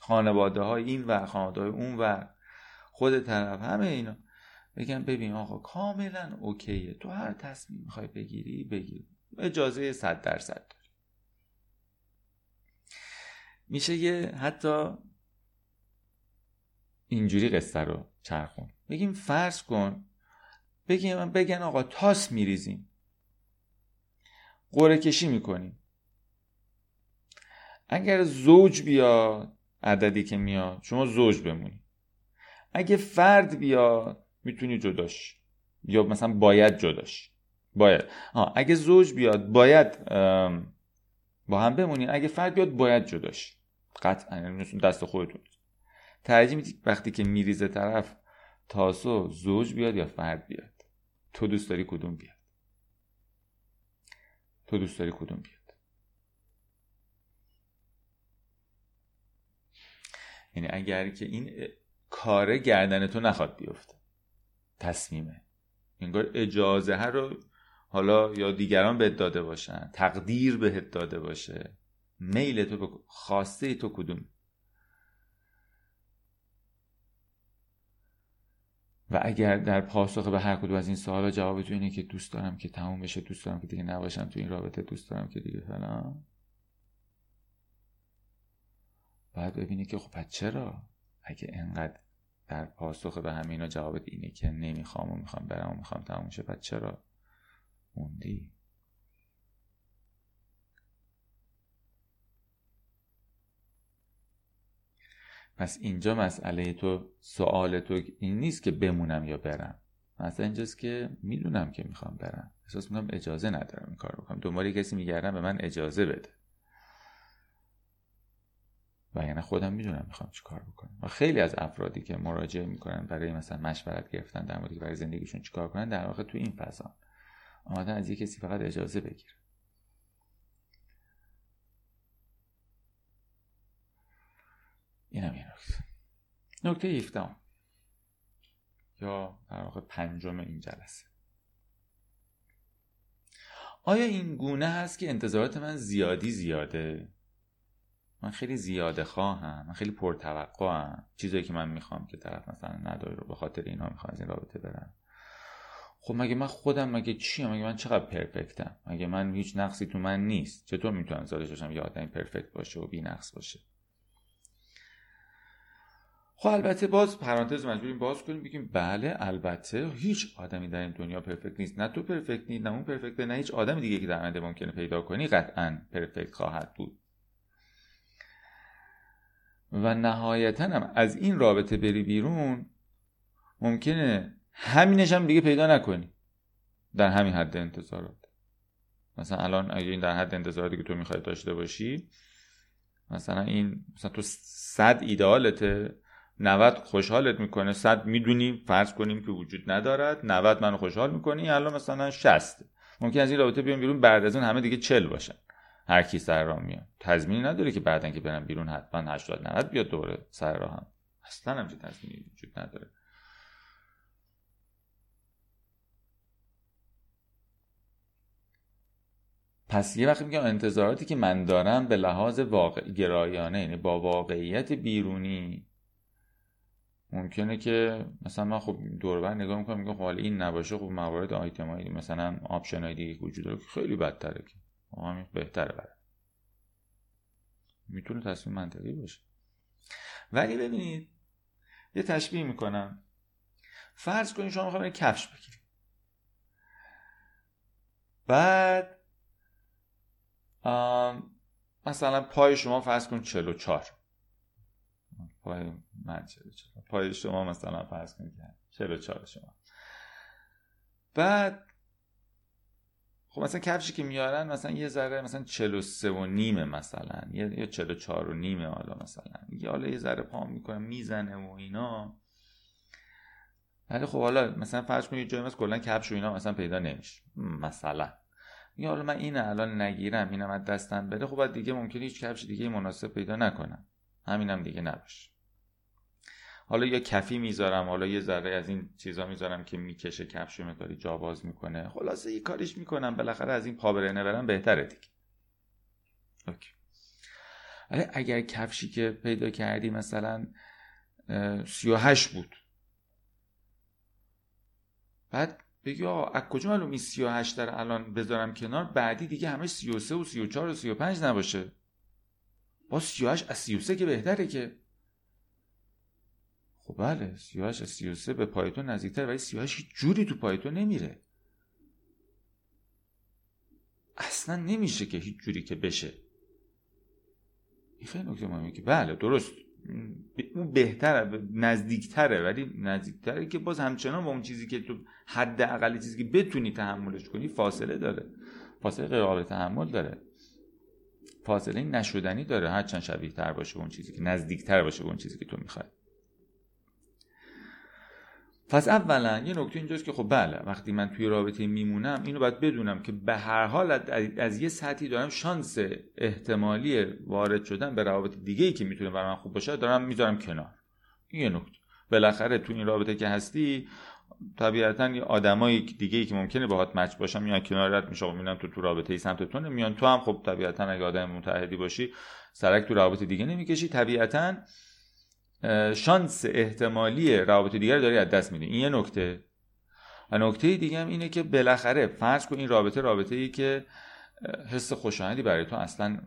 خانواده های این و خانواده های اون و خود طرف همه اینا بگن ببین آقا کاملا اوکیه. تو هر تصمیم می‌خوای بگیری بگیر. اجازه صد درصد داری میشه یه حتی اینجوری قصه رو چرخون. بگیم فرض کن بگیم بگن آقا تاس میریزیم. قره کشی می‌کنیم. اگر زوج بیاد عددی که میاد شما زوج بمونی. اگه فرد بیاد می‌تونی جداش. یا مثلا باید جداش. باید. آه اگه زوج بیاد باید با هم بمونی. اگه فرد بیاد باید جداش قطعا یعنی دست خودتون. ترجیح میدی وقتی که میریزه طرف تاسو زوج بیاد یا فرد بیاد؟ تو دوست داری کدوم بیاد؟ تو دوست داری کدوم بیاد؟ یعنی اگر که این کار گردن تو نخواد بیفته. تصمیمه. انگار اجازه رو حالا یا دیگران بهت داده باشن تقدیر بهت داده باشه. میل تو به خواسته تو کدوم؟ و اگر در پاسخ به هر کدوم از این سوالا جواب تو اینه که دوست دارم که تموم بشه دوست دارم که دیگه نباشم تو این رابطه دوست دارم که دیگه فلان. باید ببینی که خب چرا؟ اگه انقدر در پاسخ به همینا جوابت اینه که نمی‌خوام و می‌خوام برم و می‌خوام تموم شه بعد چرا؟ موندی پس اینجا مسئله تو سوال تو این نیست که بمونم یا برم. مسئله اینجاست که می‌دونم که می‌خوام برم. احساس می‌کنم اجازه ندارم این کار بکنم. دنبال کسی میگردم به من اجازه بده. و یعنی خودم می‌دونم می‌خوام چی کار بکنم. و خیلی از افرادی که مراجعه می‌کنن برای مثلا مشورت گرفتن در مورد که برای زندگیشون چیکار کنن در واقع تو این فضا. آمدن از یه کسی فقط اجازه بگیرن اینم یه نکته. نکته یا در واقع پنجم این جلسه. آیا این گونه هست که انتظارات من زیادی زیاده؟ من خیلی زیاده خواهم من خیلی پرتوقعم. چیزایی که من می‌خوام که طرف مثلا نداره رو به خاطر اینا می‌خوام از این رابطه برم. خب مگه من خودم مگه چیم؟ مگه من چقدر پرفکتم؟ مگه من هیچ نقصی تو من نیست؟ چطور می‌تونم زادش باشم یه آدمی پرفکت باشه و بی نقص باشه؟ خب البته باز پرانتز مجبوریم باز کنیم بگیم بله البته هیچ آدمی در این دنیا پرفکت نیست. نه تو پرفکت نیست نه اون پرفکت نه هیچ آدم دیگه که در آینده ممکنه پیدا کنی قطعا پرفکت خواهد بود. و نهایتا هم از این رابطه بری بیرون ممکنه همینش هم دیگه پیدا نکنی. در همین حد انتظارات. مثلا الان اگه این در حد انتظاراتی که تو می‌خوای داشته باشی مثلا این مثلا تو صد ایدالته 90 خوشحالت می‌کنه 100 می‌دونی فرض کنیم که وجود ندارد 90 منو خوشحال می‌کنی الان مثلا 60 ممکن از این رابطه بیان بیرون بعد از اون همه دیگه چل باشن. هر کی سر راه میاد. تضمینی نداره که بعدا که برن بیرون حتما 80 90 بیاد دوره سر راه هم اصلا همچین تضمینی وجود نداره. پس یه وقتی میگم انتظاراتی که من دارم به لحاظ واقع گرایانه یعنی با واقعیت بیرونی ممکنه که مثلا من خب دوربر نگاه می‌کنم میگم خب این نباشه خب موارد آیتمایی مثلا آپشن های دیگه وجود داره که خیلی بدتره که. خب همین بهتره برای می‌تونه تصمیم منطقی باشه. ولی ببینید یه تشبیه می‌کنم. فرض کنید شما می‌خواید کفش بگیرید. بعد مثلا پای شما فرض کن 44 پای من 44 پای شما مثلا فرض کنید 44 شما. بعد خب مثلا کفشی که میارن مثلا یه ذره مثلا 43 و نیمه مثلا یا 44 و نیمه حالا مثلا. یه حالا یه ذره پا می‌کنه می‌زنه و اینا. ولی خب حالا مثلا فرض کنید جای مثلا کلا کفش و اینا مثلا پیدا نمیشه. مثلا. یا حالا من این الان نگیرم اینم از دستم بده خب دیگه ممکنه هیچ کفش دیگه مناسب پیدا نکنم. همینم دیگه نباشه. حالا یا کفی می‌ذارم حالا یه ذره از این چیزا می‌ذارم که می‌کشه کفش رو مقداری جا باز می‌کنه. خلاصه یه کاریش می‌کنم بالاخره از این پابرنه برم بهتره دیگه. اوکی. اگر کفشی که پیدا کردی مثلا سی و هشت بود بعد بگی آقا از کجا معلوم این 38 در الان بذارم کنار؟ بعدی دیگه همه 33 و 34 و 35 نباشه. با 38 از 33 که بهتره که. خب بله 38 از 33 به پایتون نزدیکتر ولی 38 هیچ جوری تو پایتون نمیره. اصلا نمیشه که هیچ جوری که بشه. این خیلی نکته مهمه که بله درست. اون بهتره نزدیکتره ولی نزدیکتره که باز همچنان با اون چیزی که تو حد اقلی چیزی که بتونی تحملش کنی فاصله داره. فاصله غیر قابل تحمل داره. فاصله نشدنی داره. هرچند شبیه تر باشه اون چیزی که نزدیکتر باشه اون چیزی که تو می‌خوای. پس اولا یه نکته اینجاست که خب بله وقتی من توی رابطه میمونم اینو باید بدونم که به هر حال از یه سطحی دارم شانس احتمالی وارد شدن به روابط دیگه ای که می‌تونه برای من خوب باشه دارم می‌ذارم کنار. یه نکته. بالاخره تو این رابطه که هستی طبیعتا یه آدمای دیگه ای که ممکنه باهات مچ باشم میان کنارت میشه خب می‌بینم تو تو رابطه ای سمت تو نمیان. تو هم خب طبیعتا اگه آدم متحدی باشی سرک تو رابطه دیگه نمی‌کشی. طبیعتا شانس احتمالی روابط دیگر داری از دست میدی. این یه نکته. و نکته دیگه هم اینه که بالاخره فرض کن این رابطه رابطه ای که حس خوشایندی برای تو اصلا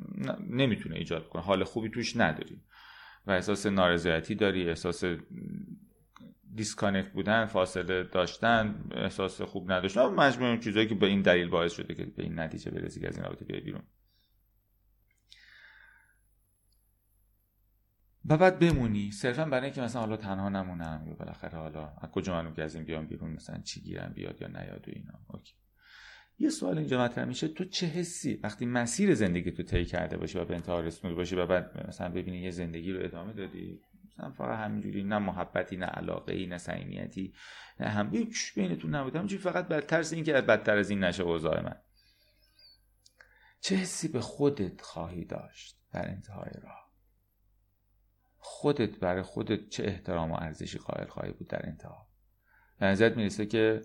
نمی‌تونه ایجاد کنه. حال خوبی توش نداری. و احساس نارضایتی داری احساس disconnect بودن فاصله داشتن احساس خوب نداشتن. مجموع اون چیزایی که به این دلیل باعث شده که به این نتیجه برسی که از این رابطه بیای بیرون. و بعد بمونی. صرفا برای اینکه مثلا حالا تنها نمونم یا بالاخره حالا از کجا من که از این بیام بیرون مثلا چی گیرم بیاد یا نیاد و اینا. okay. یه سوال اینجا مطرح میشه. تو چه حسی وقتی مسیر زندگی تو طی کرده باشی و به انتها رسونده باشی و بعد مثلا ببینی یه زندگی رو ادامه دادی مثلا فقط همینجوری نه محبتی نه علاقه ای نه صمیمیتی نه هم هیچ بینتون نبود همینجوری فقط بر ترس اینکه بدتر از این نشه اوضاع من. چه حسی به خودت خواهی داشت در انتهای راه؟ خودت برای خودت چه احترام و ارزشی قائل خواهی بود در انتها؟ به نظرت می‌رسه که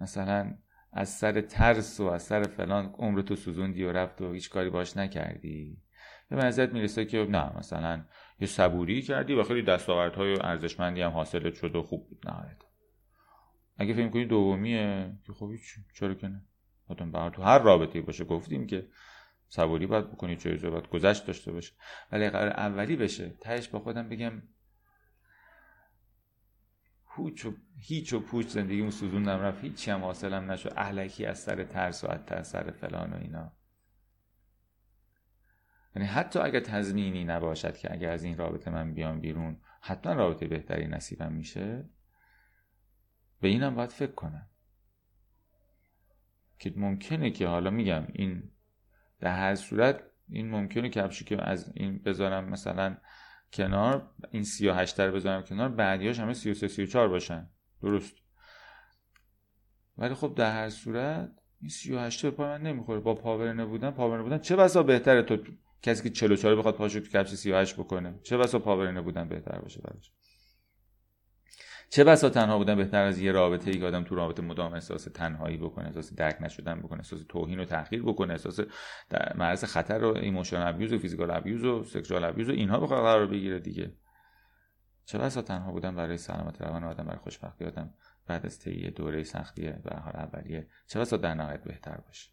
مثلا از سر ترس و از سر فلان عمر تو سوزوندی و رفت و هیچ کاری باش نکردی؟ به نظرت می‌رسه که نه مثلا یه صبوری کردی و خیلی دستاوردهای ارزشمندی هم حاصلت شد و خوب بود نهایت. اگه فکر کنی دومیه که خب چرا که نه؟ آدم تو هر رابطه باشه گفتیم که صبوری باید بکنی چه باید گذشت داشته باشه. ولی قرار اولی بشه. تهش با خودم بگم هوچ و هیچ و پوچ زندگیمو سوزوندم رفت. هیچی هم حاصلم نشد. اهلکی از سر ترس و از سر فلان و اینا. یعنی حتی اگر تضمینی نباشد که اگر از این رابطه من بیام بیرون حتما رابطه بهتری نصیبم میشه. به اینم باید فکر کنم. که ممکنه که حالا میگم این در هر صورت این ممکنه که که از این بذارم مثلا کنار این 38 رو بذارم کنار بعدیاش همه 33 34 باشن. درست. ولی خب در هر صورت این 38 به پای من نمی‌خوره. پابرهنه بودن پابرهنه بودن چه بسا بهتره تو کسی که 44 بخواد پاشو تو کفش 38 بکنه؟ چه بسا پابرهنه بودن بهتر باشه براش؟ چه بسا تنها بودن بهتر از یه رابطه ای که آدم تو رابطه مدام احساس تنهایی بکنه احساس درک نشدن بکنه احساس توهین و تحقیر بکنه احساس معرض خطر و emotional abuse و physical abuse و sexual abuse و اینها بخواد قرار بگیره دیگه. چه بسا تنها بودن برای سلامت روان آدم برای خوشبختی آدم بعد از طی دوره سختی به حال اولیه چه بسا در نهایت بهتر باشه؟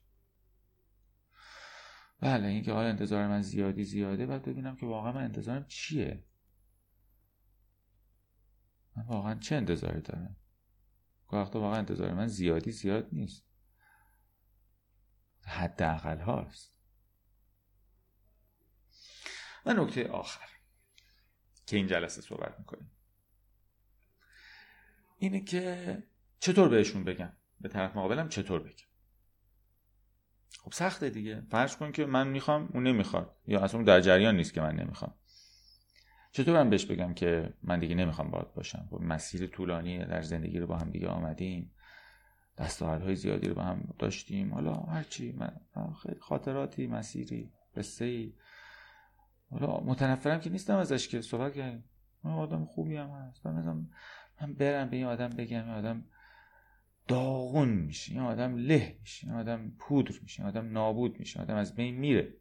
بله اینکه آیا انتظار من زیادی زیاده؟ بعد ببینم که واقعا من انتظارم چیه؟ من واقعا چه انتظاری دارم وقتا واقعا انتظار من زیادی زیاد نیست. حداقل هاست و نکته آخر. که این جلسه صحبت می‌کنیم. اینه که چطور بهشون بگم؟ به طرف مقابلم چطور بگم؟ خب سخته دیگه. فرض کن که من می‌خوام اون نمی‌خواد. یا اصلا در جریان نیست که من نمی‌خوام. چطور من بهش بگم که من دیگه نمی‌خوام باهات باشم؟ خب مسیر طولانی در زندگی رو با هم دیگه آمدیم. دستاوردهای زیادی رو با هم داشتیم. حالا هرچی من خاطراتی مسیری قصه ای حالا متنفرم که نیستم ازش که صحبت کردیم. من آدم خوبی هم هست. من, من برم به این آدم بگم این آدم داغون میشه این آدم له میشه این آدم پودر میشه این آدم نابود میشه آدم از بین میره.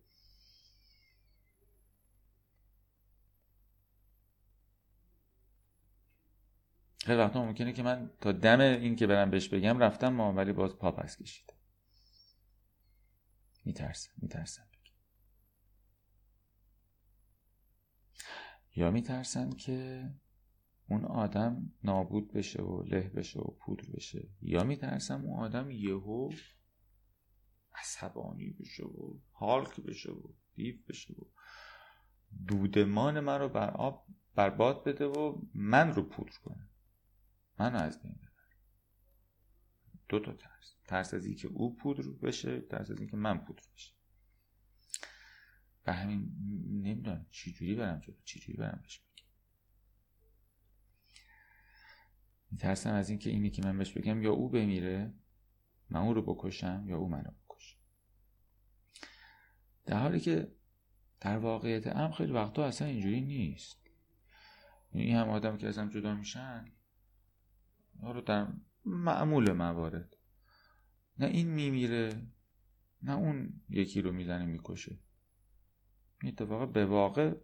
خیلی وقتا ممکنه که من تا دم این که برم بهش بگم رفتم ما ولی باز پا پس کشید میترسم میترسم. یا میترسم که اون آدم نابود بشه و له بشه و پودر بشه. یا میترسم اون آدم یهو عصبانی بشه و هالک بشه و دیو بشه و دودمان من رو بر آب برباد بده و من رو پودر کنه. منو از بین ببر دو تا ترس. ترس از اینکه او پودر بشه ترس از اینکه من پودر بشه و همین نمی‌دونم چجوری برم جلو چجوری برم بهش بگم. میترسم از اینکه اینی که من بهش بگم یا او بمیره من او رو بکشم یا او منو بکشه. در حالی که در واقعیت هم خیلی وقتا اصلا اینجوری نیست. این هم آدم که ازم جدا میشن رو در معمول موارد. نه این میمیره نه اون یکی رو می‌زنه می‌کشه. این اتفاقا به واقع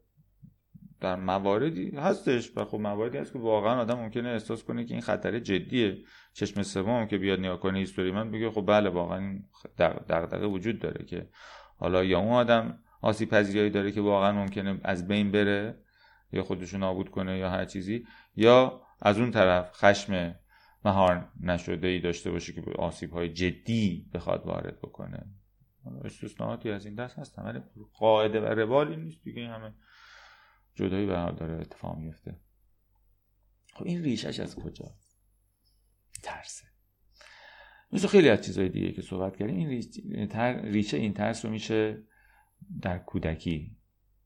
در مواردی هستش و خب مواردی هست که واقعا آدم ممکنه احساس کنه که این خطر جدیه. چشم سوم که بیاد نگاه کنه هیستوری من بگه خب بله واقعا دغدغه وجود داره که حالا یا اون آدم آسیب پذیری داره که واقعا ممکنه از بین بره یا خودشو نابود کنه یا هر چیزی یا از اون طرف خشم مهار نشده ای داشته باشه که آسیب های جدی بخواد وارد بکنه. استثناءاتی از این دست هستن ولی قاعده و روالی نیست. دیگه همه جدایی به داره اتفاق میفته. خب این ریشش از کجا؟ ترسه. مثل خیلی از چیزهای دیگه که صحبت کردیم این ریشه این ترس رو میشه در کودکی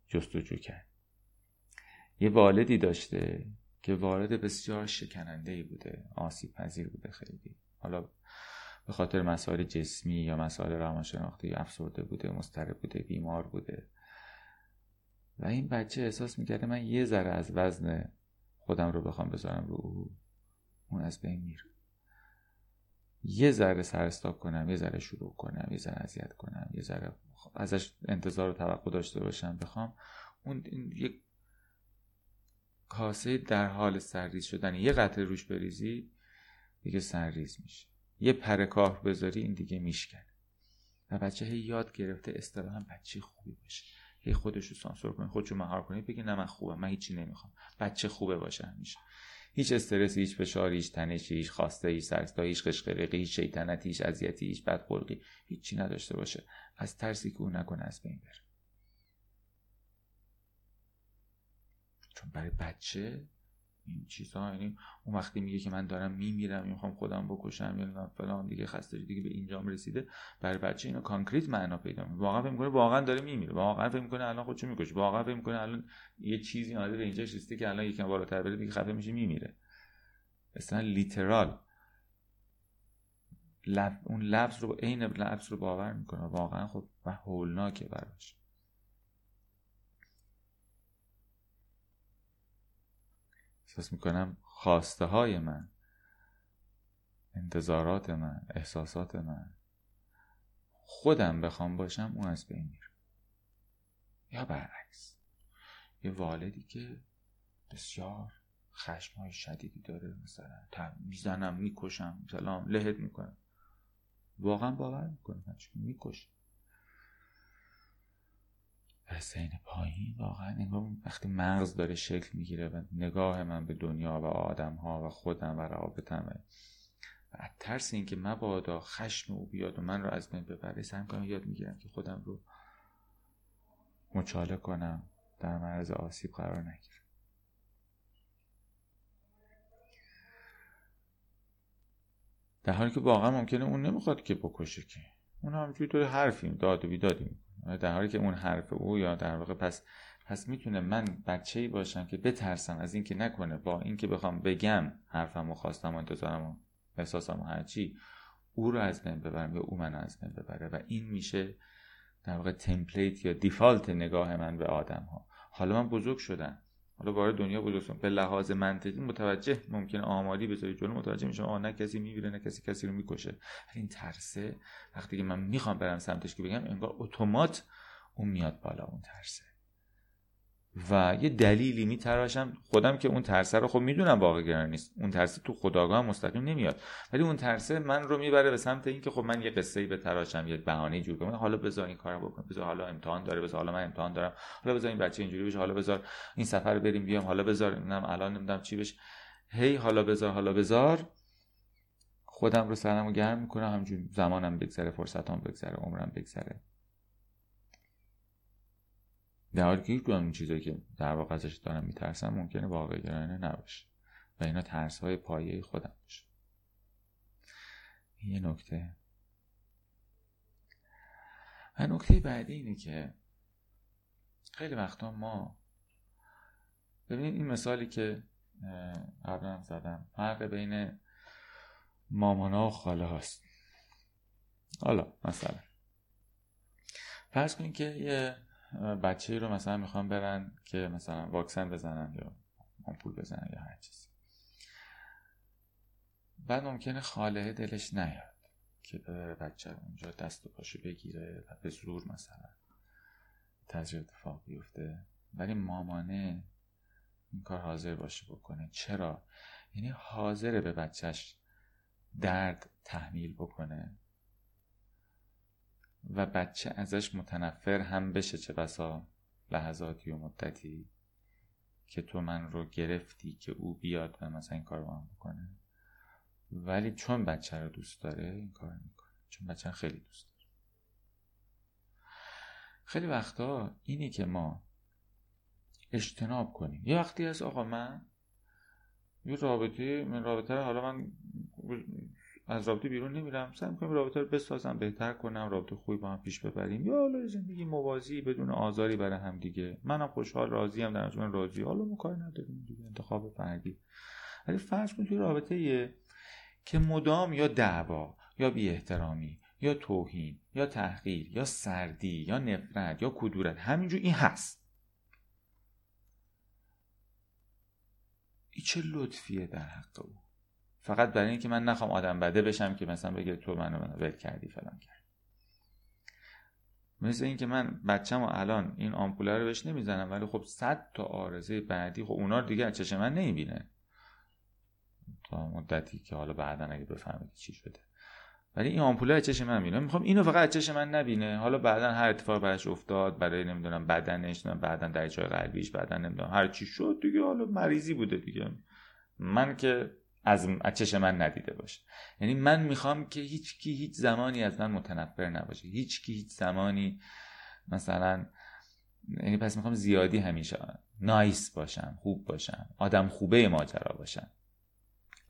جستجو کرد. یه والدی داشته که وارد بسیار شکننده ای بوده آسیب پذیر بوده خیلی. حالا به خاطر مسائل جسمی یا مسائل روانشناختی افسرده بوده مضطرب بوده بیمار بوده. و این بچه احساس می‌کرده من یه ذره از وزن خودم رو بخوام بذارم رو اون از بین میره. یه ذره سرستاک کنم یه ذره شروع کنم یه ذره اذیت کنم یه ذره ازش انتظار و توقع داشته باشم بخوام. اون یک کاسه در حال سرریز شدن یه قطره روش بریزی دیگه سرریز میشه. یه پرکاه بذاری این دیگه میشکنه. و بچه هی یاد گرفته اصطلاحا بچه خوبی باشه. هی خودش رو سانسور کنه خودشو مهار کنه بگی نه من خوبم من هیچی نمی‌خوام. بچه خوبه باشه همیشه. هیچ استرسی هیچ فشاری هیچ تنشی هیچ خواسته هیچ سرستا هیچ قشقرقی هیچ شیطنتی هیچ اذیتی هیچ بدخلقی. هیچی نداشته باشه. از ترسی که او نکنه از بین بره. چون برای بچه این چیزها یعنی اون وقتی میگه که من دارم میمیرم می‌خوام خودم بکشم یا فلان دیگه خسته دیگه به اینجام رسیده برای بچه اینو کانکریت معنا پیدا می‌کنه. واقعا فکر می‌کنه واقعا داره میمیره. واقعا فکر می‌کنه الان خودشو می‌کشه. واقعا فکر می‌کنه الان یه چیزی اومده به اینجا رسیده که الان یکم بالاتر بره دیگه خفه میشه میمیره. اصلا لیترال لب... اون لفظ رو عین لفظ رو باور می‌کنه. واقعا خب و هولناکه براش. احساس می‌کنم خواسته های من انتظارات من احساسات من. خودم بخوام باشم اون از بین میره یا برعکس. یه والدی که بسیار خشم های شدیدی داره مثلا می‌زنم می‌کشم سلام لهت می‌کنم. واقعا باور می‌کنم می‌کشم؟ حسین پایین واقعا انگار وقتی مغز داره شکل می‌گیره و نگاه من به دنیا و آدم ها و خودم و روابطم و از ترس اینکه مبادا خشم او بیاد و من رو از بین ببره سعی کنم یاد می‌گیرم که خودم رو مچاله کنم در معرض آسیب قرار نگیرم. در حالی که واقعا ممکنه اون نمی‌خواد که بکشه که. اون همجوری داره حرفیم داد و بیدادیم در حالی که اون حرف او یا در واقع پس پس می‌تونه من بچه ای باشم که بترسم از اینکه نکنه با اینکه بخوام بگم حرفم و خواستم و انتظارم و احساسم و هرچی او رو از بین ببرم یا او من از بین ببره. و این میشه در واقع تمپلیت یا دیفالت نگاه من به آدم ها حالا من بزرگ شدم. حالا وارد دنیا بزرگ به لحاظ منطقی متوجه ممکن آمادی بذاری جلو متوجه میشم آ نه کسی می‌بینه نه کسی کسی رو می‌کشه. این ترسه. وقتی که من می‌خوام برم سمتش که بگم انگار اتومات اون میاد بالا اون ترسه. و یه دلیلی میتراشم. خودم که اون ترسه رو خب می‌دونم واقع نیست. اون ترسه تو خداگاه مستقیم نمیاد. ولی اون ترسه من رو می‌بره به سمت اینکه خب من یه قصه ای بتراشم یه بهانه جور کنم. حالا بذار این کارو بکنم. بذار حالا امتحان داره. بذار حالا من امتحان دارم. حالا بذار این بچه اینجوری بشه. حالا بذار این سفر بریم بیام. حالا بذار نمی‌دونم الان نمی‌دونم چی بشه. هی حالا بذار حالا بذار. خودم رو سرمو گرم می‌کنم. همجوری زمانم بگذره فرصتام بگذره عمرم بگذره. در حالی که هیچ این چیزایی که در واقع ازش دارم میترسم ممکنه واقع گرایانه نباشه و اینا ترس های پایه خودم باشه. یه نکته. و نکته بعدی اینه که خیلی وقتا ما ببینید این مثالی که قبلا زدم فرق بین مامانا و خاله هاست حالا مثلا فرض کنید که یه بچه رو مثلا می‌خوان برن که مثلا واکسن بزنن یا آمپول بزنن یا هر چیزی. بعد ممکنه خاله دلش نیاد که ببره بچه رو اونجا دست و پاشو بگیره و به زور مثلا تجربه اتفاق بیفته. ولی مامانه این کار حاضر باشه بکنه. چرا؟ یعنی حاضره به بچهش درد تحمیل بکنه. و بچه ازش متنفر هم بشه چه بسا لحظاتی و مدتی که تو من رو گرفتی که او بیاد و مثلا این کار رو هم بکنه. ولی چون بچه رو دوست داره این کار می‌کنه. چون بچه خیلی دوست داره. خیلی وقتا اینی که ما اجتناب کنیم. یه وقتی از آقا من یه رابطه من رابطه حالا من از رابطه بیرون نمیرم. سعی می‌کنم رابطه رو بسازم بهتر کنم رابطه خوبی با هم پیش ببریم. یا حالا زندگی موازی بدون آزاری برای هم دیگه. منم خوشحال راضی هم در من راضی. حالا ما کار نداریم دیگه انتخاب فردی. ولی فرض کن توی رابطه که مدام یا دعوا یا بی احترامی یا توهین یا تحقیر یا سردی یا نفرت یا کدورت همینجور این هست. این چه لطفیه در حق او؟ فقط برای اینکه من نخوام آدم بده بشم که مثلا بگه تو منو ول کردی فلان کرد مثل اینکه من بچم و الان این آمپوله رو بهش نمی‌زنم ولی خب صد تا آرزه بعدی خب اونا رو دیگه چشم من نمی‌بینه. تا مدتی که حالا بعدا اگه بفهمید چی شده. ولی این آمپوله از چشم من می‌بینه. می‌خوام اینو فقط از چشم من نبینه. حالا بعدا هر اتفاق براش افتاد برای نمی‌دونم بدنش بعدا در جای قلبیش بعدا نمی‌دونم هر چی شد دیگه حالا مریضی بوده دیگه. من که از چشم من ندیده باشه. یعنی من می‌خوام که هیچ کی هیچ زمانی از من متنفر نباشه. هیچ کی هیچ زمانی مثلا یعنی پس می‌خوام زیادی همیشه نایس باشم خوب باشم آدم خوبه ماجرا باشم.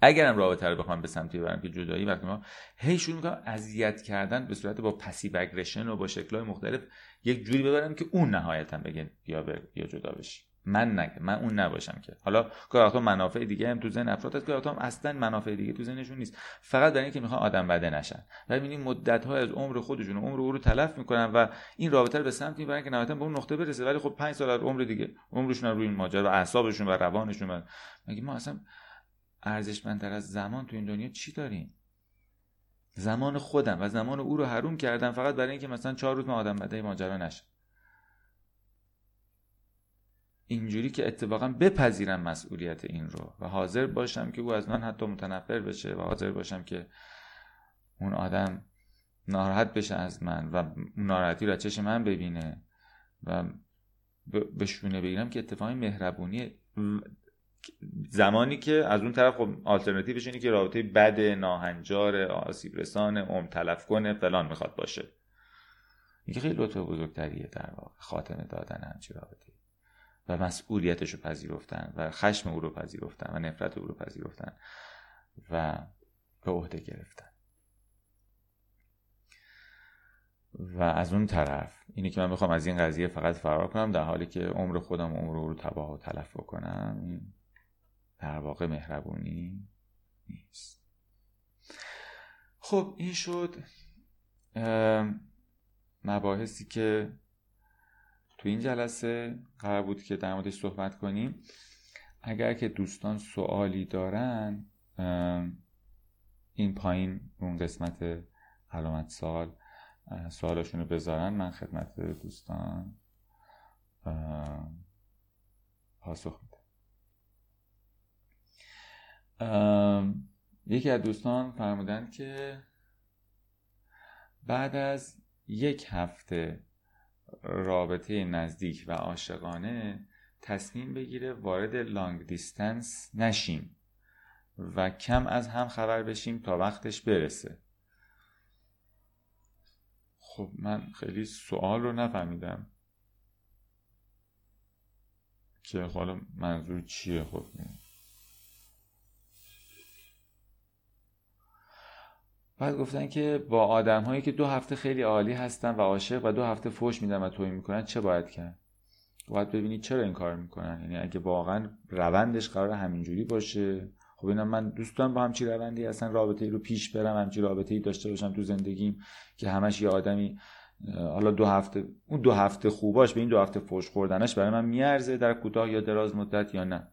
اگرم رابطه رو بخوام به سمتی ببرم که جدایی وقتی ما هی شروع می‌کنم اذیت کردن به صورت با پسیو اگریشن و با شکلهای مختلف یک جوری ببرم که اون نهایتا بگه بیا بیا جدا بشی. من نگه من اون نباشم که. حالا گاهی منافع دیگه هم تو ذهن افراد هست گاهی اصلا منافع دیگه تو ذهنشون نیست. فقط برای اینکه می‌خوان آدم بده نشن. و ببینید مدت ها از عمر خودشون عمر او رو تلف می‌کنن و این رابطه رو به سمت می‌برن که نهایتا به اون نقطه برسه. ولی خب 5 سال از عمر دیگه عمرشون روی این ماجرا و اعصابشون و روانشون و مگه ما اصلا ارزشمندتر از زمان تو این دنیا چی داریم؟ زمان خودم و زمان او رو حروم کردم فقط برای اینکه مثلا چهار روز ما آدم بده ماجرا نشه. اینجوری که اتفاقا بپذیرم مسئولیت این رو و حاضر باشم که او از من حتی متنفر بشه و حاضر باشم که اون آدم ناراحت بشه از من و ناراحتی رو چشم من ببینه و بشونه بگیرم که اتفاقی مهربونی زمانی که از اون طرف خب آلترناتیوش اینه که رابطه بد ناهنجار آسیب رسان ام تلف کنه فلان می‌خواد باشه. این خیلی لطف بزرگتریه در واقع خاتمه دادن همچی رابطه و مسئولیتش رو پذیرفتن و خشم او رو پذیرفتن و نفرت او رو پذیرفتن و به عهده گرفتن. و از اون طرف اینی که من می‌خوام از این قضیه فقط فرار کنم در حالی که عمر خودم عمر او رو تباه و تلف کنم این در واقع مهربونی نیست. خب این شد مباحثی که تو این جلسه قرار بود که در موردش صحبت کنیم. اگر که دوستان سوالی دارن این پایین اون قسمت علامت سوال سوالاشون رو بذارن. من خدمت دوستان پاسخ میدم. یکی از دوستان فرمودن که بعد از یک هفته رابطه نزدیک و عاشقانه تصمیم بگیره وارد لانگ دیستنس نشیم و کم از هم خبر بشیم تا وقتش برسه. خب من خیلی سوال رو نفهمیدم. که حالا منظور چیه؟ خب بعد گفتن که با آدم هایی که دو هفته خیلی عالی هستن و عاشق و دو هفته فوش میدن و توی می‌کنن چه باید کرد؟ باید ببینید چرا این کار می‌کنن. یعنی اگه واقعا روندش قرار همینجوری باشه. خب اینا من دوستان با همچی روندی هستن؟ رابطه ای رو پیش برم همچی رابطه ای داشته باشم تو زندگیم که همش یه آدمی حالا دو هفته اون دو هفته خوباش به این دو هفته فوش خوردنش برای من میارزه در کوتاه یا دراز مدت یا نه.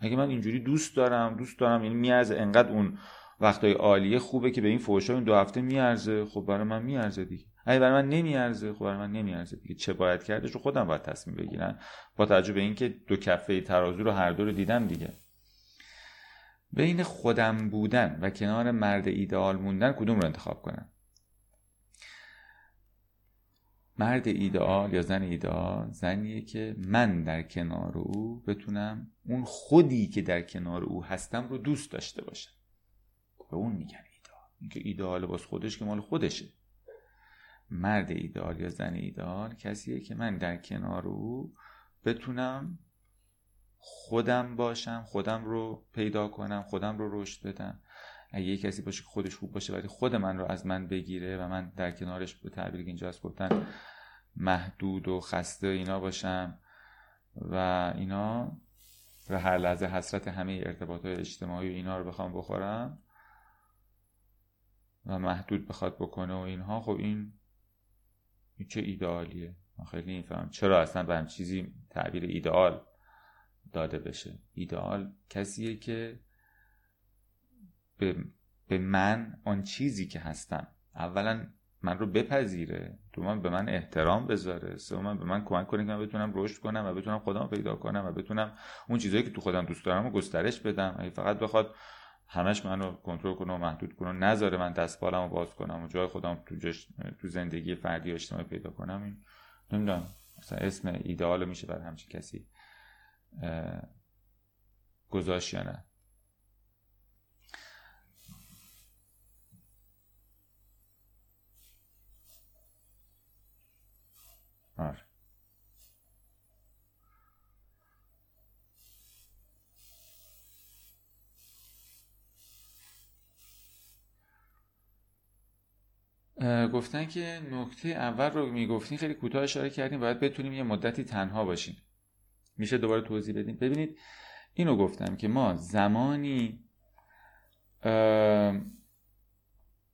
اگه من اینجوری دوست دارم دوست دارم یعنی میارزه انقدر اون وقتای عالیه خوبه که به این فوشا این دو هفته میارزه. خب برای من میارزه دیگه. اگه برای من نمیارزه خب برای من نمیارزه دیگه. چه باید کردش رو خودم باید تصمیم بگیرم. با توجه به اینکه دو کفه ترازو رو هر دو رو دیدم دیگه. بین خودم بودن و کنار مرد ایدئال موندن کدوم رو انتخاب کنم؟ مرد ایدئال یا زن ایدئال زنیه که من در کنار او بتونم اون خودی که در کنار او هستم رو دوست داشته باشم. به اون میگن ایدئال. اینکه ایدئال باز خودش که مال خودشه. مرد ایدئال یا زن ایدئال کسیه که من در کنار او بتونم خودم باشم خودم رو پیدا کنم خودم رو رشد بدم. اگه یه کسی باشه که خودش خوب باشه ولی خود من رو از من بگیره و من در کنارش به تعبیری که اینجاست گفتن محدود و خسته اینا باشم و اینا و هر لحظه حسرت همه ارتباطات اجتماعی و اینا رو بخوام بخورم و محدود بخواد بکنه و اینها خب این چه ایدئالیه؟ من خیلی نمی‌فهمم. چرا اصلا به چیزی تعبیر ایدئال داده بشه؟ ایدئال کسیه که به, به من آن چیزی که هستم اولا من رو بپذیره تو من به من احترام بذاره من به من کمک کنه که من بتونم رشد کنم و بتونم خودم پیدا کنم و بتونم اون چیزهایی که تو خودم دوست دارم رو گسترش بدم. اگه فقط بخواد همش منو کنترل کنه و محدود کنه. نذاره من دست رو باز کنم و جای خودم تو, تو زندگی فردی اجتماعی پیدا کنم. این نمی‌دونم مثلا اسم ایدئال میشه بر همچین کسی گذاشت یا نه. آره. گفتن که نکته اول رو می‌گفتین خیلی کوتاه اشاره کردیم باید بتونیم یه مدتی تنها باشیم. میشه دوباره توضیح بدیم ببینید اینو گفتم که ما زمانی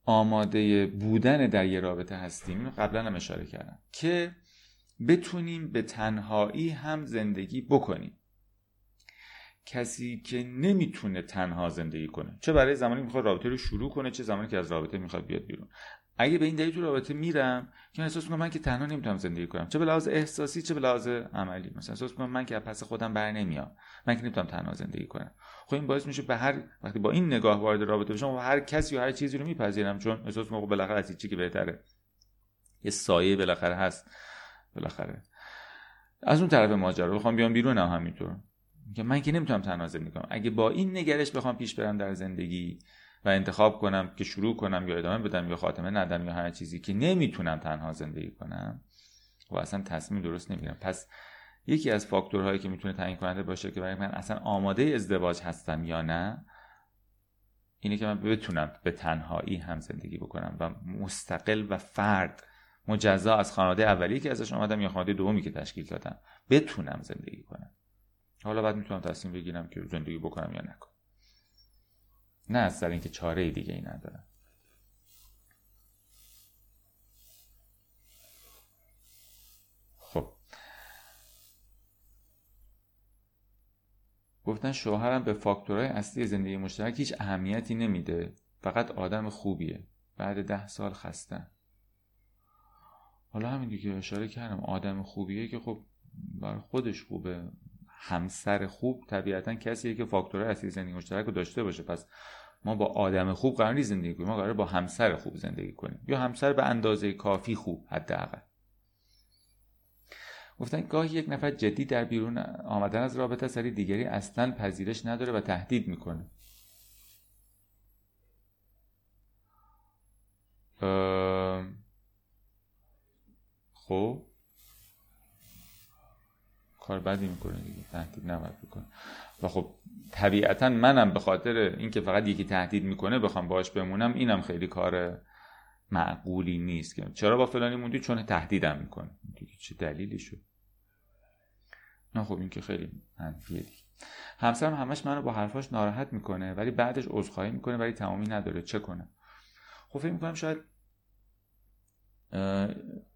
آماده بودن در یه رابطه هستیم اینو قبلا هم اشاره کردم که بتونیم به تنهایی هم زندگی بکنیم. کسی که نمی‌تونه تنها زندگی کنه چه برای زمانی می‌خواد رابطه رو شروع کنه چه زمانی که از رابطه می‌خواد بیاد بیرون. اگه به این دلیل تو رابطه میرم که احساس می‌کنم من که تنها نمی‌تونم زندگی کنم. چه به لحاظ احساسی چه به لحاظ عملی. مثلا احساس می‌کنم من که پس خودم بر نمیام. من که نمی‌تونم تنها زندگی کنم. خب این باعث میشه به هر وقتی با این نگاه وارد رابطه بشم و هر کسی و هر چیزی رو میپذیرم. چون احساس می‌کنم خب بالاخره از چیزی که بهتره. یه سایه بالاخره هست. بالاخره. از اون طرف ماجرا. بخوام بیام بیرون هم همینطور. که من که نمی‌تونم تنها زندگی کنم. اگه با این نگرش بخوام پیش برم در زندگی و انتخاب کنم که شروع کنم یا ادامه بدم یا خاتمه ندم یا هر چیزی که نمی‌تونم تنها زندگی کنم و اصلا تصمیم درست نمی‌گیرم. پس یکی از فاکتورهایی که می‌تونه تعیین کننده باشه که برای من اصلا آماده ازدواج هستم یا نه اینه که من بتونم به تنهایی هم زندگی بکنم و مستقل و فرد مجزا از خانواده اولی که ازش آمدم یا خانواده دومی که تشکیل دادم بتونم زندگی کنم. حالا بعد می‌تونم تصمیم بگیرم که زندگی بکنم یا نکنم. نه از سر اینکه چاره دیگه ای ندارم خب. گفتن شوهرم به فاکتورهای اصلی زندگی مشترک هیچ اهمیتی نمیده. فقط آدم خوبیه. بعد ده سال خسته حالا همین دیگه اشاره کردم آدم خوبیه که خب بر خودش خوبه. همسر خوب طبیعتا کسیه که فاکتورهای اصلی زندگی مشترک رو داشته باشه. پس ما با آدم خوب قرار نیست زندگی کنیم. ما قرار با همسر خوب زندگی کنیم. یا همسر به اندازه کافی خوب حداقل. گفتن گاهی یک نفر جدی در بیرون آمدن از رابطه سری دیگری اصلا پذیرش نداره و تهدید می‌کنه. خب؟ کار بدی می‌کنه دیگه تهدید نباید بکنه. و خب طبیعتا منم به خاطر اینکه فقط یکی تهدید می‌کنه بخوام باش بمونم اینم خیلی کار معقولی نیست که. چرا با فلانی موندی؟ چون تهدیدم می‌کنه. دیگه چه دلیلی شد؟ نه خب این که خیلی منفیه دیگه. همسرم همش منو با حرفاش ناراحت می‌کنه ولی بعدش عذرخواهی می‌کنه ولی تمامی نداره. چه کنه خب فکر می‌کنم شاید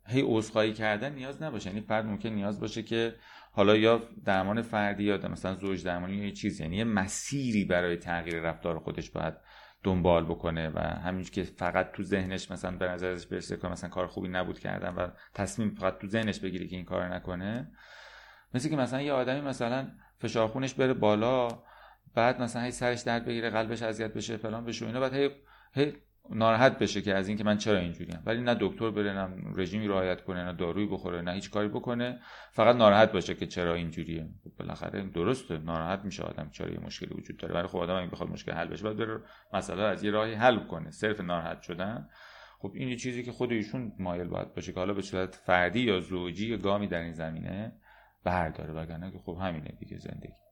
هی عذرخواهی کردن نیاز نباشه. یعنی فرد ممکن نیاز باشه که حالا یا درمان فردی یا مثلا زوج درمانی یا چیز یعنی یه مسیری برای تغییر رفتار خودش باید دنبال بکنه و همینجور که فقط تو ذهنش مثلا به نظرش برسه که مثلا کار خوبی نبود کردن و تصمیم فقط تو ذهنش بگیره که این کار نکنه. مثل که مثلا یه آدمی مثلا فشار خونش بره بالا بعد مثلا هی سرش درد بگیره قلبش اذیت بشه فلان بشه اینا بعد هی, هی ناراحت بشه که از اینکه من چرا اینجوریم. ولی نه دکتر بره نه رژیمی رعایت کنه نه دارویی بخوره نه هیچ کاری بکنه. فقط ناراحت باشه که چرا اینجوریه خب بالاخره درسته ناراحت میشه آدم چرا یه مشکلی وجود داره. ولی خب آدم اگه بخواد مشکل حل بشه باید بره مسئله از یه راهی حل کنه. صرف ناراحت شدن. خب این یه چیزی که خود ایشون مایل باید باشه که حالا به صورت فردی یا زوجی یا گامی در این زمینه برداره. وگرنه که خب همینه دیگه زندگی.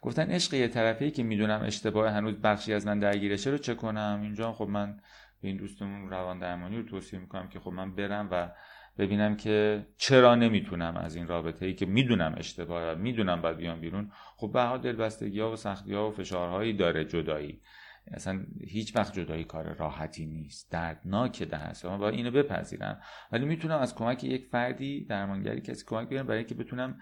گفتن عشق یه طرفی که می‌دونم اشتباه هنوز بخشی از من درگیرشه رو چه کنم. اینجا خب من به این دوستمون روان درمانی رو توصیه می‌کنم که خب من برم و ببینم که چرا نمی‌تونم از این رابطه ای که می‌دونم اشتباه می‌دونم باید بیام بیرون خب به حال دلبستگی ها و سختی ها و فشارهایی داره جدایی. اصلا هیچ وقت جدایی کار راحتی نیست دردناک ده هست من باید اینو بپذیرم. ولی می‌تونم از کمک یک فردی درمانگری کسی کمک بگیرم برای اینکه بتونم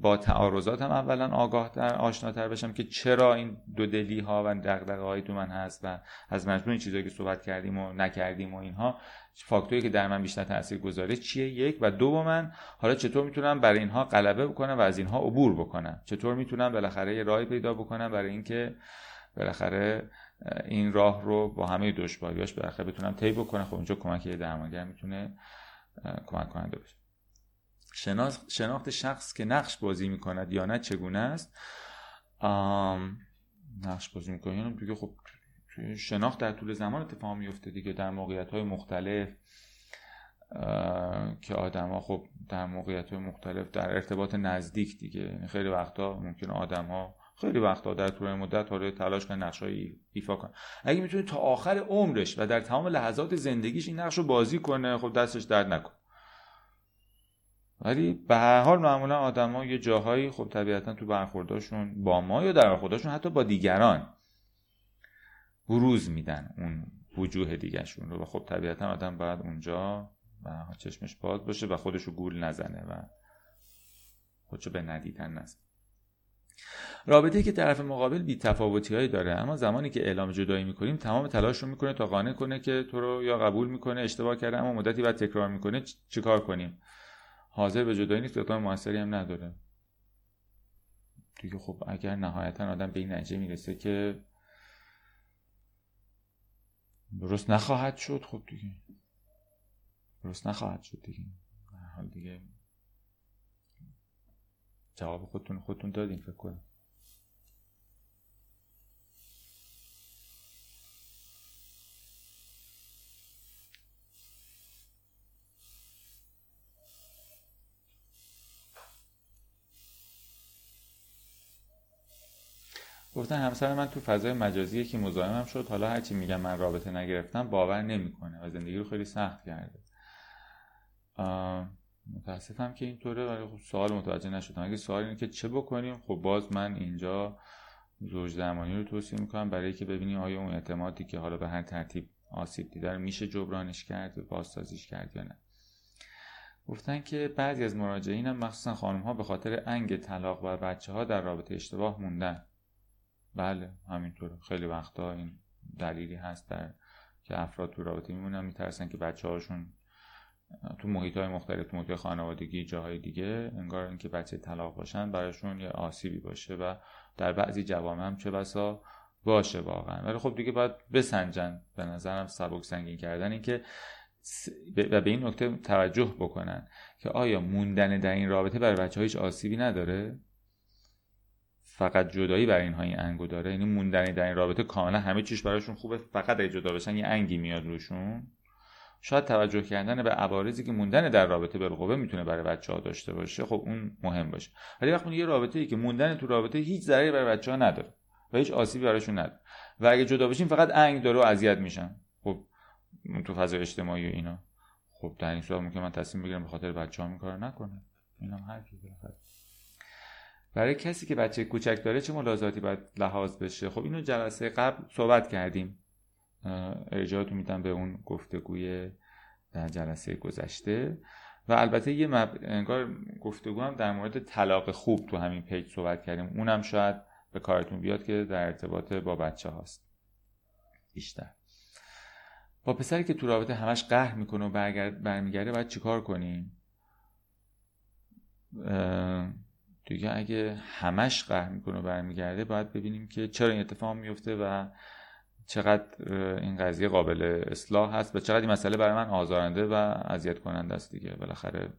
با تعارضاتم اولا آگاه در آشناتر بشم که چرا این دو دلی ها و دغدغه هایی تو من هست و از مجموع این چیزایی که صحبت کردیم و نکردیم و اینها فاکتوری که در من بیشتر تاثیر گذاره چیه؟ یک و دو من حالا چطور می‌تونم برای اینها غلبه بکنم و از اینها عبور بکنم؟ چطور می‌تونم بالاخره یه راهی پیدا بکنم برای اینکه بالاخره این راه رو با همه دشواریاش بالاخره بتونم طی بکنم؟ خب اونجا کمک یه درمانگر می‌تونه کمک کننده باشه. شناخت شخص که نقش بازی می‌کند یا نه چگونه است؟ نقش بازی می‌کنه. یعنی دیگه خب شناخت در طول زمان اتفاق میفته دیگه در موقعیت های مختلف که ها خب در موقعیت های مختلف در ارتباط نزدیک دیگه. یعنی خیلی وقتا ممکن آدم ها خیلی وقتا در طول مدت حالا تلاش کنه نقشای ایفا کنه اگه می‌تونه تا آخر عمرش و در تمام لحظات زندگیش این نقش رو بازی کنه خب دستش درد نکنه. ولی به هر حال معمولا آدما یه جاهایی خب طبیعتا تو برخورداشون با ما یا در برخورداشون حتی با دیگران بروز میدن اون وجوه دیگرشون رو. و خب طبیعتا آدم باید اونجا و چشمش باز باشه و خودشو گول نزنه و خودشو به ندیدن نزنه. رابطه که طرف مقابل بی تفاوتی هایی داره اما زمانی که اعلام جدایی می‌کنیم تمام تلاش رو می‌کنه تا قانع کنه که تو رو یا قبول می‌کنه اشتباه کرده اما مدتی بعد تکرار می‌کنه چیکار کنیم؟ حاضر به جدایی نیست اقدام موثری هم نداره. دیگه خب اگر نهایتا آدم به این نتیجه می‌رسه که درست نخواهد شد خب دیگه. درست نخواهد شد دیگه. حال دیگه جواب خودتون خودتون دادین فکر کنم. گفتن همسر من تو فضای مجازی که مزاحمم شد. حالا هرچی میگم من رابطه نگرفتم باور نمی‌کنه و زندگی رو خیلی سخت کرده. متاسفم که اینطوره ولی خب سوال متوجه نشدم. اگه سوال اینه که چه بکنیم خب باز من اینجا زوج درمانی رو توصیه می‌کنم برای که ببینیم آیا اون اعتمادی که حالا به هر ترتیب آسیب دیده میشه جبرانش کرد و بازسازیش کرد یا نه. گفتن که بعضی از مراجعین هم مخصوصا خانم ها به خاطر انگ طلاق و بچه ها در رابطه اشتباه موندن. بله همینطوره. خیلی وقتا این دلیلی هست در که افراد تو رابطه میمونن میترسن که بچه هاشون تو محیط های مختلف تو محیط خانوادگی جاهای دیگه انگار اینکه بچه طلاق باشن براشون یه آسیبی باشه و در بعضی جوامع هم چه بسا باشه واقعا. ولی خب دیگه باید بسنجن. به نظرم سبک سنگین کردن این که و به این نکته توجه بکنن که آیا موندن در این رابطه برای بچه آسیبی نداره؟ فقط جدایی برای اینها این انگو داره. یعنی موندن در این رابطه کاملا همه چیش براشون خوبه فقط اگه جدا بشن یه انگی میاد روشون. شاید توجه کردن به عوارضی که موندن در رابطه بالقوه می‌تونه برای بچه ها داشته باشه خب اون مهم باشه. ولی وقتی یه رابطه ای که موندن تو رابطه هیچ ضرری برای بچه ها نداره و هیچ آسیبی براشون نداره. و اگه جدا بشین فقط انگ داره و اذیت میشن. خب تو فضای اجتماعی و اینا. خب در این صورت ممکن من تصمیم بگیرم به خاطر بچه ها این کار نکنه اینم حرفی برای کسی که بچه کوچک داره چه ملاحظاتی باید لحاظ بشه؟ خب اینو جلسه قبل صحبت کردیم. ارجاعتون میدم به اون گفتگوی در جلسه گذشته. و البته یه مب... انگار گفتگو هم در مورد طلاق خوب تو همین پیج صحبت کردیم. اونم شاید به کارتون بیاد که در ارتباط با بچه هاست. بیشتر. با پسری که تو رابطه همش قهر می‌کنه و برمیگرده باید چیکار کنیم؟ دیگه اگه همش قهر می‌کنه و برمیگرده باید ببینیم که چرا این اتفاق میفته و چقدر این قضیه قابل اصلاح هست و چقدر این مسئله برای من آزارنده و اذیت کننده است دیگه. بالاخره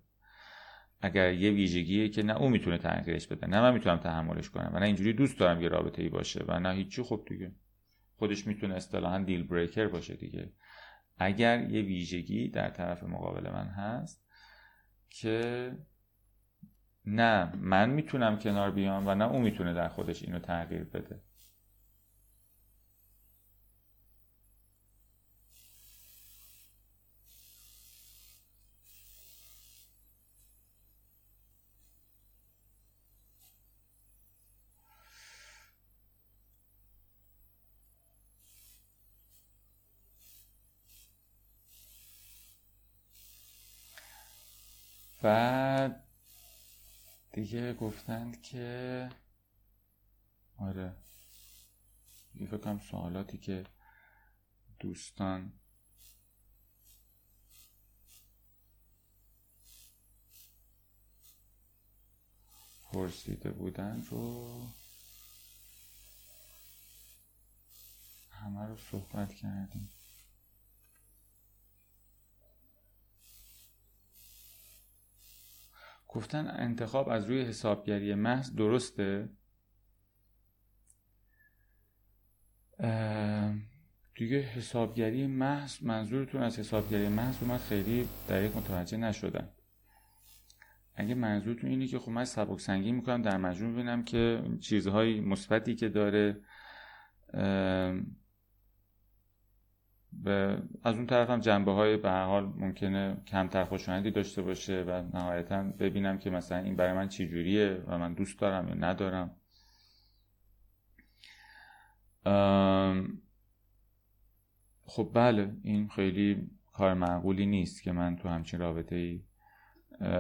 اگر یه ویژگیه که نه او می‌تونه تغییرش بده نه من می‌تونم تحملش کنم و نه اینجوری دوست دارم یه رابطه ای باشه و نه هیچی خب دیگه. خودش می‌تونه اصطلاحا دیل بریکر باشه دیگه. اگر یه ویژگی در طرف مقابل من هست که نه من می‌تونم کنار بیام و نه اون می‌تونه در خودش اینو تغییر بده. بعد دیگه گفتند که آره یه فکرم سوالاتی که دوستان پرسیده بودن رو همه رو صحبت کردیم. گفتن انتخاب از روی حسابگری محض درسته؟ دیگه حسابگری محض منظورتون از حسابگری محض من خیلی دقیق متوجه نشدم. اگه منظورتون اینه که خب من سبک سنگی می‌کنم در مجموع ببینم که چیزهای مثبتی که داره از اون طرف هم جنبه های به حال ممکنه کمتر خوشایندی داشته باشه و نهایتا ببینم که مثلا این برای من چی جوریه و من دوست دارم یا ندارم. خب بله این خیلی کار معقولی نیست که من تو همچین رابطه ای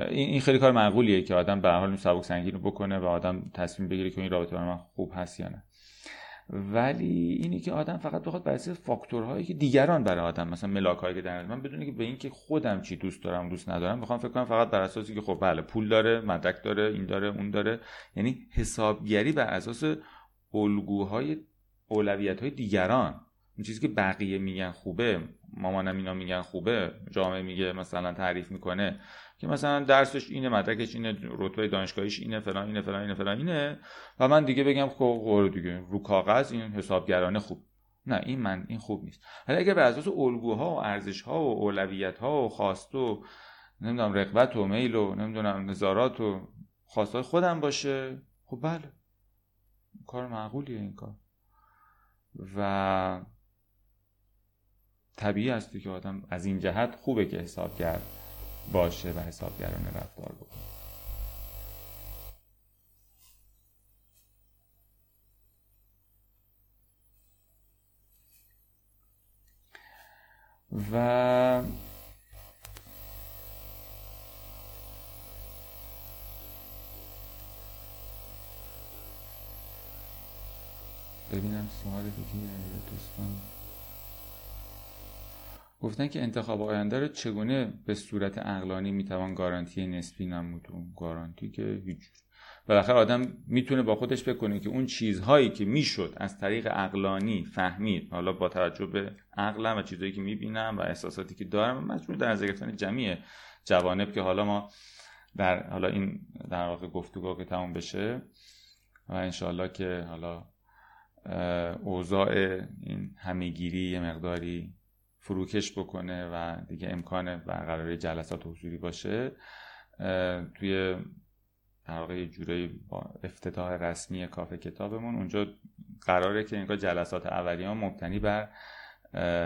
این خیلی کار معقولیه که آدم به حال سبک سنگین رو بکنه و آدم تصمیم بگیره که این رابطه برای من خوب هست یا نه. ولی اینی که آدم فقط بخواد بر اساس فاکتورهایی که دیگران برای آدم مثلا ملاکایی که در من بدونه که به اینکه خودم چی دوست دارم دوست ندارم بخوام فکر کنم فقط بر اساسی که خب بله پول داره مدرک داره این داره اون داره. یعنی حسابگری بر اساس الگوهای اولویت های دیگران. اون چیزی که بقیه میگن خوبه مامانم اینا میگن خوبه جامعه میگه مثلا تعریف می‌کنه. که مثلا درسش اینه مدرکش اینه رتبه دانشگاهیش اینه فلان اینه فلان اینه فلان اینه. و من دیگه بگم خب دیگه رو کاغذ این حسابگرانه خوب. نه این من این خوب نیست. حالا اگر به اساس الگوها و ارزش ها و اولویت ها و خواست و نمی‌دونم رغبت و میل و نمی‌دونم نظارات و خواستای خودم باشه خب بله. کار معقولیه این کار. و طبیعی هستی که آدم از این جهت خوبه که حسابگر باشه و حسابگرانه رفتار بکنه. و ببینم سوال دیگه دوستان؟ گفتن که انتخاب آینده رو چگونه به صورت اقلانی می‌توان گارانتی نسبی نمود؟ گارانتی که هیچ بالاخره آدم می‌تونه با خودش بکنه که اون چیزهایی که می‌شد از طریق اقلانی فهمید. حالا با توجه به عقلم و چیزهایی که می‌بینم و احساساتی که دارم مجبور در نظر گرفتن جمعی جوانب که حالا ما در حالا این در واقع گفتگو که تموم بشه و انشالله که حالا اوضاع این همهگیری یه مقداری فروکش بکنه و دیگه امکان برقراری جلسات حضوری باشه توی در یه جوری با افتتاح رسمی کافه کتابمون اونجا قراره که انگار جلسات اولیه مبتنی بر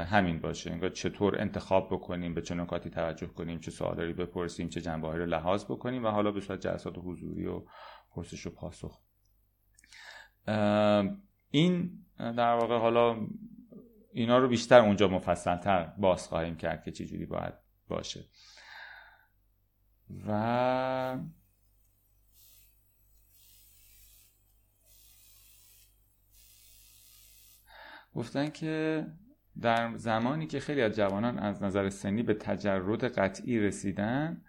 همین باشه. انگار چطور انتخاب بکنیم به چه نکاتی توجه کنیم چه سوالی بپرسیم چه جنبه رو لحاظ بکنیم و حالا به صورت جلسات حضوری و پرسش و پاسخ. این در واقع حالا اینا رو بیشتر اونجا مفصلتر باز خواهیم کرد که چجوری باید باشه. و گفتن که در زمانی که خیلی از جوانان از نظر سنی به تجرد قطعی رسیدن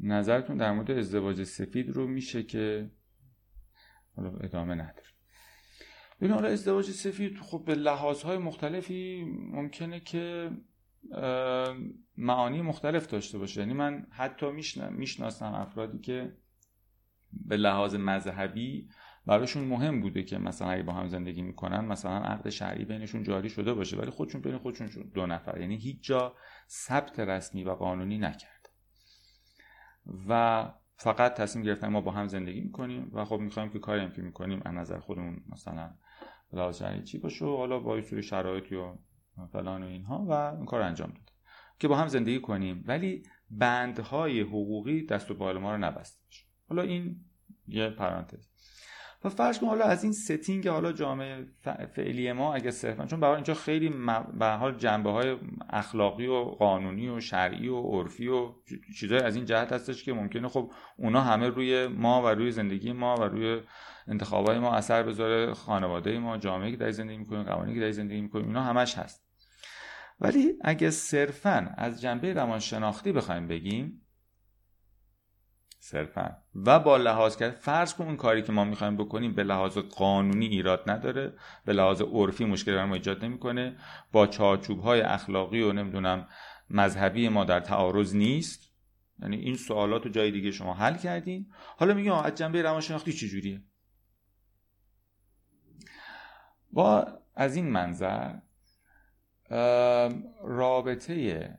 نظرتون در مورد ازدواج سفید رو میشه که ادامه نداره. ببین حالا ازدواج سفید خب به لحاظهای مختلفی ممکنه که معانی مختلف داشته باشه. یعنی من حتی می‌شناسم افرادی که به لحاظ مذهبی براشون مهم بوده که مثلا اگه با هم زندگی می‌کنن مثلا عقد شرعی بینشون جاری شده باشه ولی خودشون بین خودشون دو نفر. یعنی هیچ جا ثبت رسمی و قانونی نکرد. و فقط تصمیم گرفتن ما با هم زندگی می‌کنیم و خب می‌خوایم که کاری هم که می‌کنیم از نظر خودمون مثلا لحاظ چی باشه حالا با سوی شرایطی و فلان و اینها و این کار انجام داد که با هم زندگی کنیم. ولی بندهای حقوقی دست و بال ما رو نبسته حالا این یه پرانتز. و فرض کن حالا از این ستینگ حالا جامعه فعلی ما اگه صرفا چون برای اینجا خیلی به حال جنبه های اخلاقی و قانونی و شرعی و عرفی و چیزای از این جهت هستش که ممکنه خب اونا همه روی ما و روی زندگی ما و روی انتخابای ما اثر بذاره خانواده ما جامعه که در زندگی می‌کنیم قوانینی که در زندگی می‌کنیم اینا همش هست. ولی اگه صرفا از جنبه روانشناختی بخوایم بگیم صرفا و با لحاظ کرد فرض کن اون کاری که ما می‌خوایم بکنیم به لحاظ قانونی ایراد نداره به لحاظ عرفی مشکل ما ایجاد نمی‌کنه با چارچوب های اخلاقی و نمی‌دونم مذهبی ما در تعارض نیست. یعنی این سوالات رو جای دیگه شما حل کردین. حالا میگم از جنبه روانشناختی چجوریه؟ با از این منظر رابطه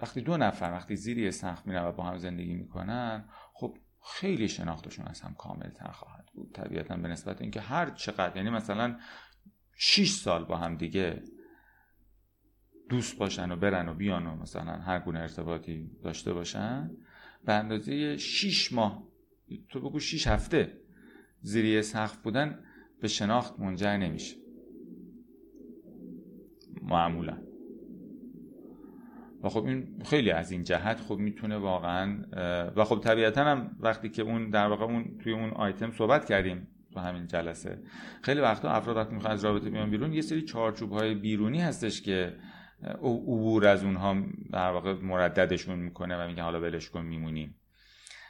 وقتی دو نفر وقتی زیر سقف میرن و با هم زندگی می‌کنن خب خیلی شناختشون از هم کامل تر خواهد بود. طبیعتا به نسبت اینکه هر چقدر یعنی مثلا 6 سال با هم دیگه دوست باشن و برن و بیان و مثلا هر گونه ارتباطی داشته باشن به اندازه 6 ماه تو بگو 6 هفته زیر سقف بودن به شناخت منجر نمیشه. معمولا. و خب این خیلی از این جهت خب می‌تونه واقعا و خب طبیعتا هم وقتی که اون در واقع اون توی اون آیتم صحبت کردیم تو همین جلسه خیلی وقتا افراد وقتی می‌خوان از رابطه بیان بیرون یه سری چارچوب های بیرونی هستش که عبور از اونها در واقع مرددشون می‌کنه و میگه حالا ولش کن میمونیم.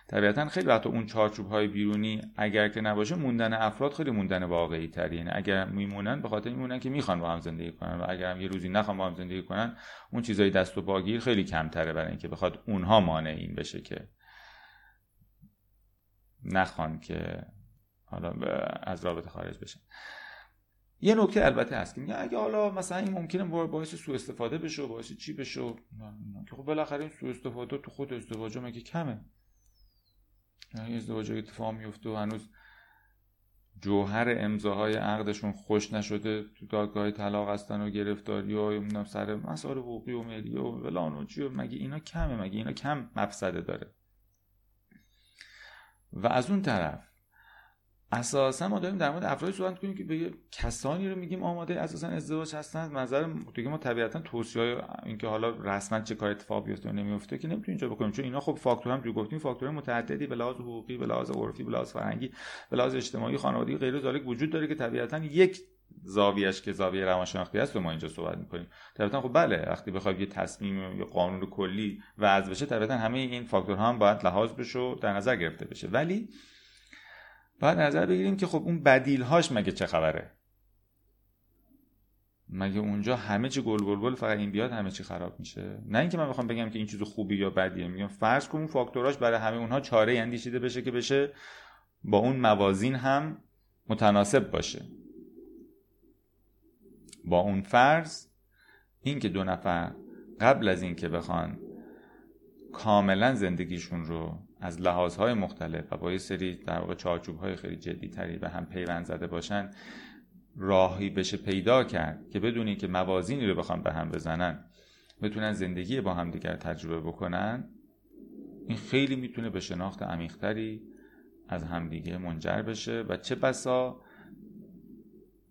طبیعتا خیلی وقت اون چارچوب های بیرونی اگر که نباشه موندن افراد خیلی موندن واقعی تری یعنی اگر میمونن به خاطر میمونن که می‌خوان با هم زندگی کنن و اگر هم یه روزی نخوان با هم زندگی کنن اون چیزای دست و باگیر خیلی کمتره برای اینکه بخواد اونها مانع این بشه که نخوان که حالا از رابطه خارج بشن. یه نکته البته هست که اگه حالا مثلا این ممکنه باعث سوء استفاده بشه باعث چی بشه که خب بالاخره این سوء استفاده تو خود ازدواج مگه کمه. ازدواج اتفاق میفته و هنوز جوهر امضاهای عقدشون خوش نشده. تو دادگاه طلاق هستن و گرفتاری و سر مسائل حقوقی و ملی و فلان و چی مگه اینا کمه؟ مگه اینا کم مفسده داره؟ و از اون طرف اساسا ما داریم در مورد افرادی صحبت کنیم که به کسانی رو میگیم آماده اساسا ازدواج هستن. نظر دیگه ما طبیعتا توصیه اینکه حالا رسما چه کار اتفاق بیفته و نمیفته که نمی‌تونیم اینجا بکنیم. چون اینا خب فاکتور هم گفتیم فاکتور متعددی به لحاظ حقوقی به لحاظ عرفی به لحاظ فرهنگی به لحاظ اجتماعی خانوادگی غیر ذالک وجود داره که طبیعتا یک زاویهش که زاویه روانشناختی است ما اینجا صحبت می‌کنیم. طبیعتا خب بله وقتی بخواید یه تصمیم یا قانون کلی وضع بشه طبیعتا همه این فاکتورها هم باید لحاظ بشه و در نظر گرفته بشه. ولی باید نظر بگیریم که خب اون بدیل هاش مگه چه خبره؟ مگه اونجا همه چی گل گل گل فقط این بیاد همه چی خراب میشه؟ نه اینکه من بخوام بگم که این چیز خوبی یا بدیه میگم فرض کن اون فاکتوراش برای همه اونها چاره اندیشیده بشه که بشه با اون موازین هم متناسب باشه. با اون فرض این که دو نفر قبل از اینکه بخوان کاملا زندگیشون رو از لحاظهای مختلف و با یه سری در واقع چارچوبهای خیلی جدی تری به هم پیوند زده باشن راهی بشه پیدا کرد که بدونی که موازینی رو بخوام به هم بزنن بتونن زندگی با هم دیگر تجربه بکنن این خیلی می‌تونه به شناخت عمیقتری از همدیگه منجر بشه و چه بسا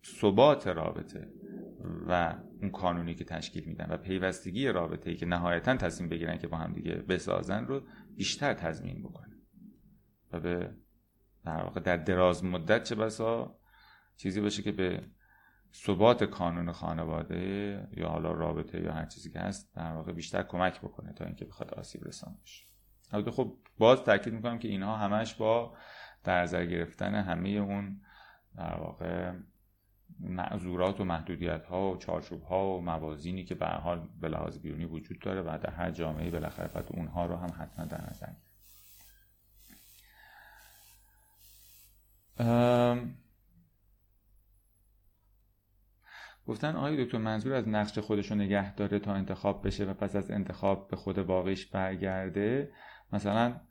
ثبات رابطه و اون قانونی که تشکیل میدن و پیوستگی رابطه ای که نهایتا تصمیم بگیرن که با هم دیگه بسازن رو بیشتر تضمین بکنه. و به در واقع در دراز مدت چه بسا چیزی باشه که به ثبات کانون خانواده یا حالا رابطه یا هر چیزی که هست در واقع بیشتر کمک بکنه تا اینکه بخواد آسیب رسان بشه. البته خب باز تاکید می‌کنم که اینها همش با در نظر گرفتن همه اون در واقع معذورات و محدودیت ها و چارچوب ها و موازینی که به حال به لحاظ بیرونی وجود داره و در هر جامعه بالاخره باید اونها رو هم حتما در نظر گفتن آقای دکتر منظور از نقش خودش رو نگه داره تا انتخاب بشه و پس از انتخاب به خود واقعیش برگرده مثلا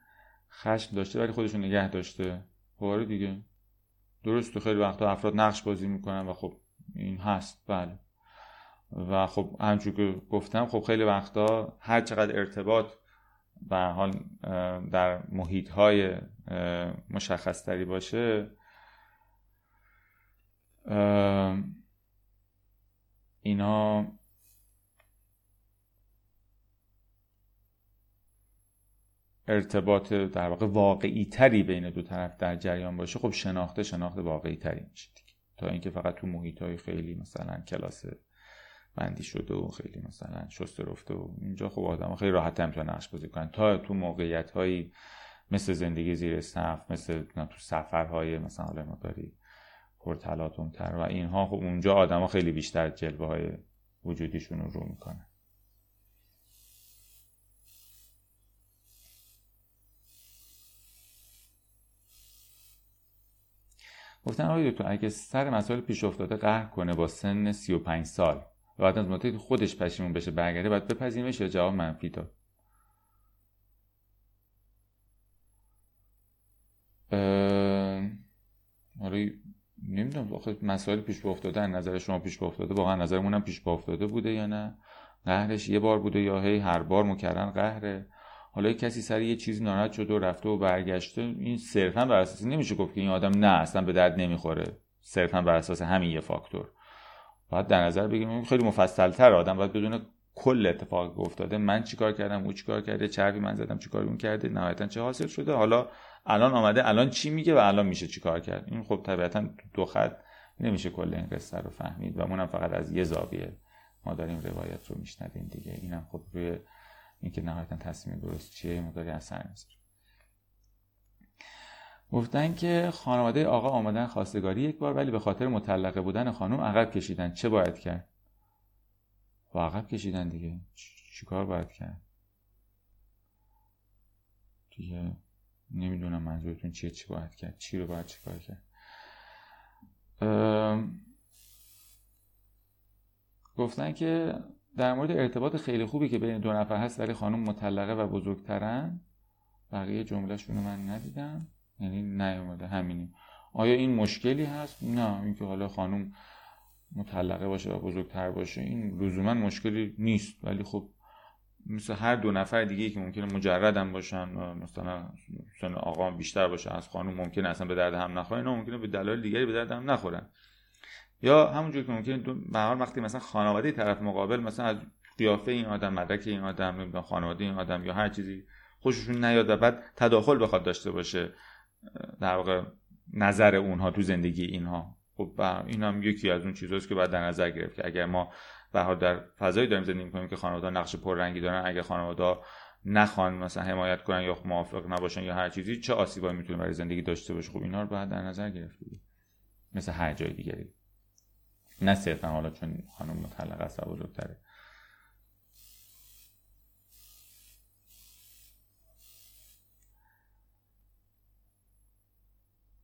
خشم داشته ولی خودشون نگه داشته. خب آره دیگه درسته خیلی وقتا افراد نقش بازی می‌کنن و خب این هست بله. و خب همچون که گفتم خب خیلی وقتا هر چقدر ارتباط به حال در محیط های مشخص تری باشه اینا ارتباط در واقع واقعی تری بین دو طرف در جریان باشه خب شناخته شناخت واقعی تری میشه دیگه. تا اینکه فقط تو محیط های خیلی مثلا کلاس بندی شده و خیلی مثلا شست رفته و اینجا خب آدم خیلی راحت هم نقش بازی کنن. تا تو موقعیت هایی مثل زندگی زیر سقف مثل تو سفرهای مثلا حالا ما داری پرتلاتون تر و اینها خب اونجا آدما خیلی بیشتر جلوه های وجودیشون رو می‌کنن. گفتن آقای دکتر اگه سر مسائل پیش افتاده قهر کنه با سن 35 سال و بعد از مدتی خودش پشیمون بشه برگرده باید بپذیرمش؟ یا جواب منفی داد آره نمی‌دونم. آخه مسائل پیش افتاده نظر شما پیش افتاده واقعا نظرمون هم پیش افتاده بوده یا نه؟ قهرش یه بار بوده یا هی هر بار مکررن قهره؟ حالا کسی سر یه چیزی ناراحت شده و رفته و برگشته این صرفا بر اساس نمیشه گفت که این آدم نه اصلا به درد نمی‌خوره. صرفا بر اساس همین یه فاکتور. باید در نظر بگیریم. خیلی مفصلتر آدم باید بدون کل اتفاق افتاده من چیکار کردم او چیکار کرده چربی من زدم چیکار اون کرده نهایتا چه حاصل شده؟ حالا الان آمده الان چی میگه و الان میشه چیکار کرد؟ این خب طبیعتا دو خط نمیشه کل این قصه رو فهمید و مونم فقط از یه زاویه. ما داریم روایت رو میشنویم دیگه. اینم خب روی اینکه نهایتا تصمیم درست چیه مقداری اثر می‌ذاره گفتن که خانواده آقا آمدن خواستگاری یک بار ولی به خاطر مطلقه بودن خانم عقب کشیدن. چه باید کرد؟ و عقب کشیدن دیگه. چیکار باید کرد؟ دیگه نمی‌دونم منظورتون چیه چی باید کرد؟ چی رو باید چیکار کرد؟ گفتن که در مورد ارتباط خیلی خوبی که بین دو نفر هست ولی خانم مطلقه و بزرگترن. بقیه جملهشون رو من ندیدم. یعنی نیومده همینی. آیا این مشکلی هست؟ نه اینکه حالا خانم مطلقه باشه و بزرگتر باشه این لزوما مشکلی نیست. ولی خب مثل هر دو نفر دیگه که ممکنه مجردم باشن مثلا سن آقا بیشتر باشه از خانم ممکنه اصلا به درد هم نخورن اینا ممکنه به دلایل دیگری به درد هم نخورن. یا همونجور که ممکنه به هر وقتی مثلا خانواده طرف مقابل مثلا از قیافه این آدم مدرک این آدم نمی‌دونم خانواده این آدم یا هر چیزی خوششون نیاد و بعد تداخل بخواد داشته باشه در واقع نظر اونها تو زندگی اینها. خب این هم یکی از اون چیزهاست که باید در نظر گرفت که اگر ما به در فضایی داریم زندگی می‌کنیم که خانواده نقش پررنگی دارن اگر خانواده نخوان مثلا حمایت کنن یا موافق نباشن یا هر چیزی چه آسیبایی می‌تونه برای زندگی داشته باشه؟ خب اینا رو باید در نظر گرفت مثل هر جای دیگری. نه صرفا حالا چون خانم مطلق است و بزرگتره.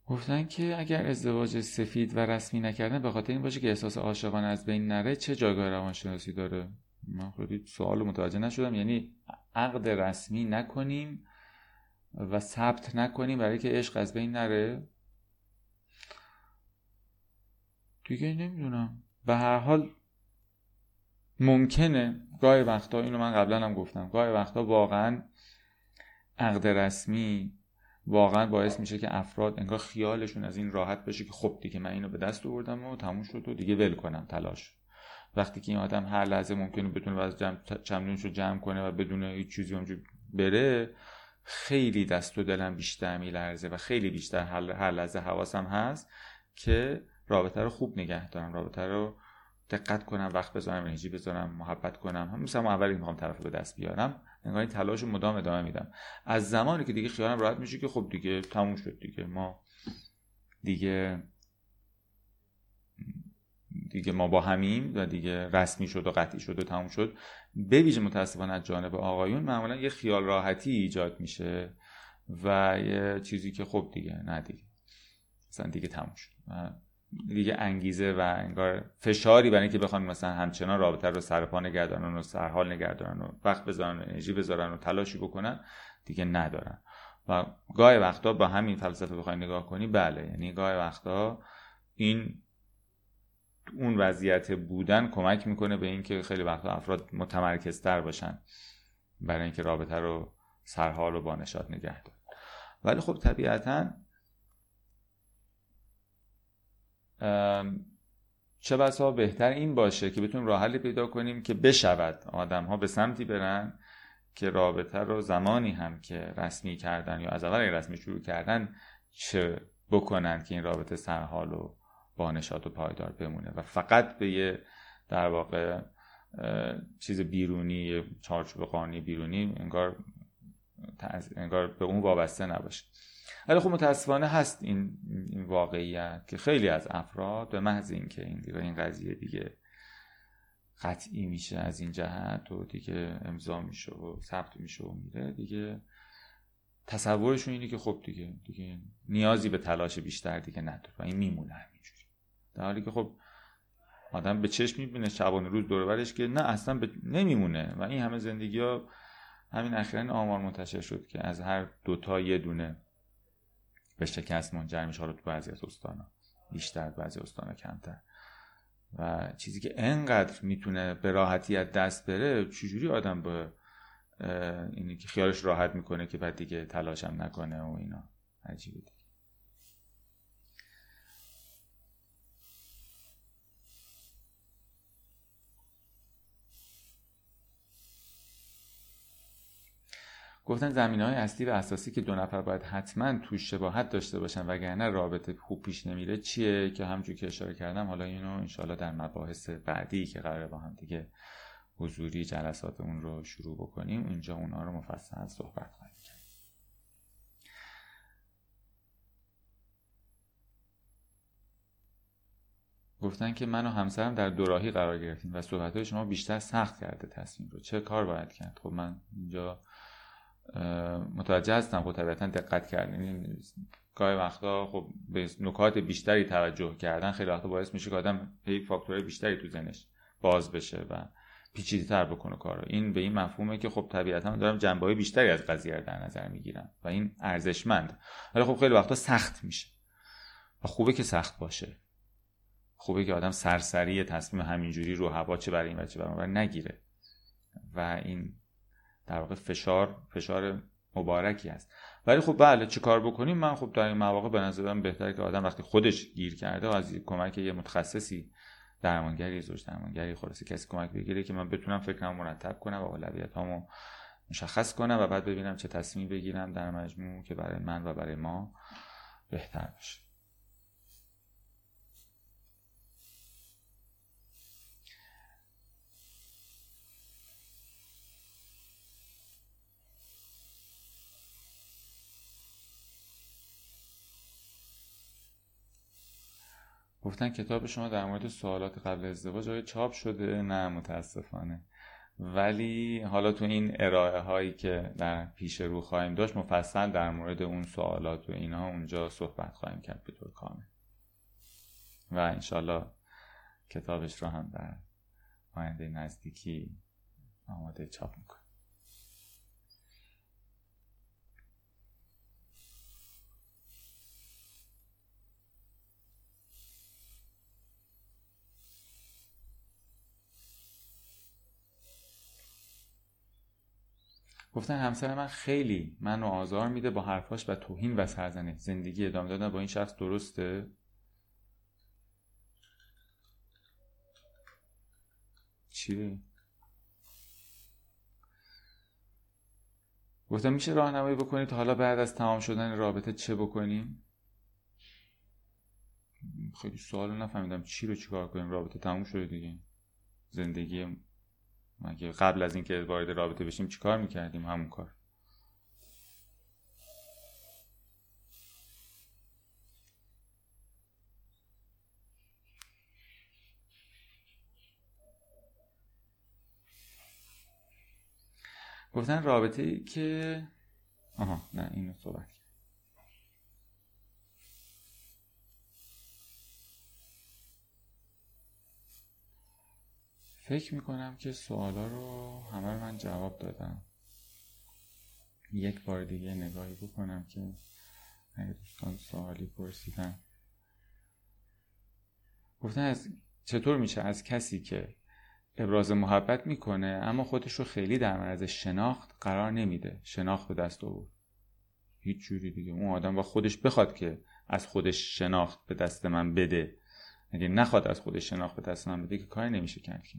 گفتن که اگر ازدواج سفید و رسمی نکردن به خاطر این باشه که احساس عاشقانه از بین نره چه جایگاه روانشناسی داره؟ من خیلی سوال متوجه نشدم. یعنی عقد رسمی نکنیم و ثبت نکنیم برای که عشق از بین نره؟ دیگه نمی‌دونم. به هر حال ممکنه. گاهی وقتا اینو من قبلا هم گفتم. گاهی وقتا واقعا عقد رسمی واقعا باعث میشه که افراد انگار خیالشون از این راحت بشه که خب دیگه من اینو به دست آوردم و تموم شد و دیگه ول کنم تلاش. وقتی که این آدم هر لحظه ممکنه بتونه از جمع چمدونش رو جمع کنه و بدون هیچ چیزی اونجا بره خیلی دست و دلم بیشتر میلرزه و خیلی بیشتر هر لحظه حواسم هست که رابطه رو خوب نگه دارم رابطه رو دقت کنم وقت بذارم انرژی بذارم محبت کنم. هم مثلا اولی می‌خوام طرف به دست بیارم انگار این تلاش مدام ادامه میدم. از زمانی که دیگه خیالم راحت میشه که خب دیگه تموم شد دیگه. ما دیگه دیگه ما با همیم و دیگه رسمی شد و قطعی شد و تموم شد. به ویژه متاسفانه از جانب آقایون معمولا یه خیال راحتی ایجاد میشه و یه چیزی که خب دیگه نه دیگه. مثلا دیگه تموم شد. دیگه انگیزه و انگار فشاری برای اینکه بخوان مثلا همچنان رابطه رو سرپا نگردانن و سرحال نگردانن و وقت بذارن و انرژی بذارن و تلاشی بکنن دیگه ندارن. و گاهی وقتا با همین فلسفه بخوای نگاه کنی بله یعنی گاهی وقتا این اون وضعیت بودن کمک می‌کنه به اینکه خیلی وقتا افراد متمرکزتر باشن برای اینکه رابطه رو سرحال و بانشاد نگه دار ولی خب طبیعتا چه بسا بهتر این باشه که بتونیم راه حلی پیدا کنیم که بشود آدم ها به سمتی برن که رابطه رو زمانی هم که رسمی کردن یا از اول رسمی شروع کردن چه بکنن که این رابطه سرحال و بانشات و پایدار بمونه. و فقط به یه در واقع چیز بیرونی چارچوب قانونی بیرونی انگار انگار به اون وابسته نباشه. ولی خب متاسفانه هست این, این واقعیت که خیلی از افراد به محض اینکه این دیگه این قضیه دیگه قطعی میشه از این جهت و دیگه امضا میشه و ثبت میشه و میره دیگه تصورشون اینه که خب دیگه دیگه نیازی به تلاش بیشتر دیگه نداره و این میمونه همینجوری. در حالی که خب آدم به چشم می‌بینه شبانه روز دور که نه اصلا نمیمونه و این همه زندگی ها همین اخیرا آمار منتشر شد که از هر دوتا یه دونه به شکست منجر میشه. حالا تو بعضی از استانا. بیشتر بعضی استانا کمتر. و چیزی که انقدر می‌تونه به راحتی از دست بره چجوری آدم به اینی که خیالش راحت می‌کنه که بعد دیگه تلاشم نکنه و اینا. عجیبه. گفتن زمین های اصلی و اساسی که دو نفر باید حتما توش شباهت داشته باشن وگرنه رابطه خوب پیش نمیره چیه که همجور که اشاره کردم حالا اینو انشالله در مباحث بعدی که قراره با هم دیگه حضوری جلسات اون رو شروع بکنیم اونجا اونا رو مفصل صحبت کرد. گفتن که من و همسرم در دوراهی قرار گرفتیم و صحبت شما بیشتر سخت کرده تصمیم رو. چه کار باید کرد؟ خب من اینجا متوجه هستم خب طبیعتا دقت کردین یعنی گاهی وقتا خب به نکات بیشتری توجه کردن خیلی وقتا باعث میشه که آدم هی فاکتورهای بیشتری تو زنش باز بشه و پیچیده تر بکنه کارو. این به این مفهومه که خب طبیعتا دارم جنبه های بیشتری از قضیه رو در نظر می‌گیرم و این ارزشمند. ولی خب خیلی وقتا سخت میشه. و خوبه که سخت باشه. خوبه که آدم سرسری تصمیم همینجوری رو هوا چه برای این و چه برای نگیره. و این در واقع فشار فشار مبارکی است ولی خب بله چه کار بکنیم؟ من خب در این مواقع به نظرم بهتره که آدم وقتی خودش گیر کرده و از کمک یه متخصصی درمانگری زوج درمانگری خلاصی کسی کمک بگیره که من بتونم فکرم مرتب کنم و اولویتامو مشخص کنم و بعد ببینم چه تصمیم بگیرم در مجموع که برای من و برای ما بهتر باشه گفتن کتاب شما در مورد سوالات قبل ازدواج آیا چاپ شده؟ نه متاسفانه. ولی حالا تو این ارائه هایی که در پیش رو خواهیم داشت مفصل در مورد اون سوالات و اینا اونجا صحبت خواهیم کرد به طور کامل. و انشالله کتابش رو هم در آینده نزدیکی آماده چاپ می‌کنم گفتن همسر من خیلی منو آزار میده با حرفاش و توهین و سرزنش. زندگی ادامه دادن با این شخص درسته؟ چیه؟ گفتم میشه راهنمایی بکنید؟ حالا بعد از تمام شدن رابطه چه بکنیم؟ خیلی سوال نفهمیدم. چی رو چیکار کنیم؟ رابطه تموم شده دیگه. زندگی مگه قبل از اینکه وارد رابطه بشیم چیکار می‌کردیم همون کار؟ گفتن رابطه که آها نه اینو صحبت فکر می‌کنم که سوالا رو همه من جواب دادم. یک بار دیگه نگاهی بکنم که اگه دوستان سوالی پرسیدن. گفتن از چطور میشه؟ از کسی که ابراز محبت می‌کنه اما خودش رو خیلی در معرض شناخت قرار نمیده. شناخت به دست آورد. هیچ جوری دیگه. اون آدم با خودش بخواد که از خودش شناخت به دست من بده. اگه نخواد از خودش شناخت به دست من بده که کاری نمیشه کرد که.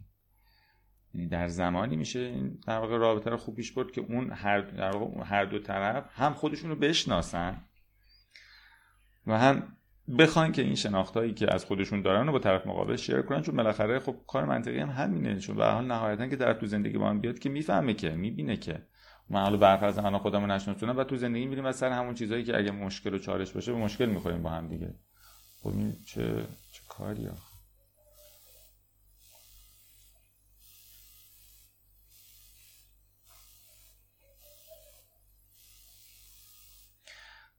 یعنی در زمانی میشه در واقع رابطه رو خوب پیش برد که اون هر, در واقع هر دو طرف هم خودشون رو بشناسن و هم بخوان که این شناختایی که از خودشون دارن رو با طرف مقابل شیر کنن چون بالاخره خب کار منطقی هم همینه چون به حال نهایتا که در تو زندگی با هم بیاد که می‌فهمه که می‌بینه که. من حالا برفرض الان خودمو نشناسونم و تو زندگی میریم از سر همون چیزایی که اگه مشکل و چالش باشه به مشکل می‌خوریم با هم دیگه. خب این چه چه کاری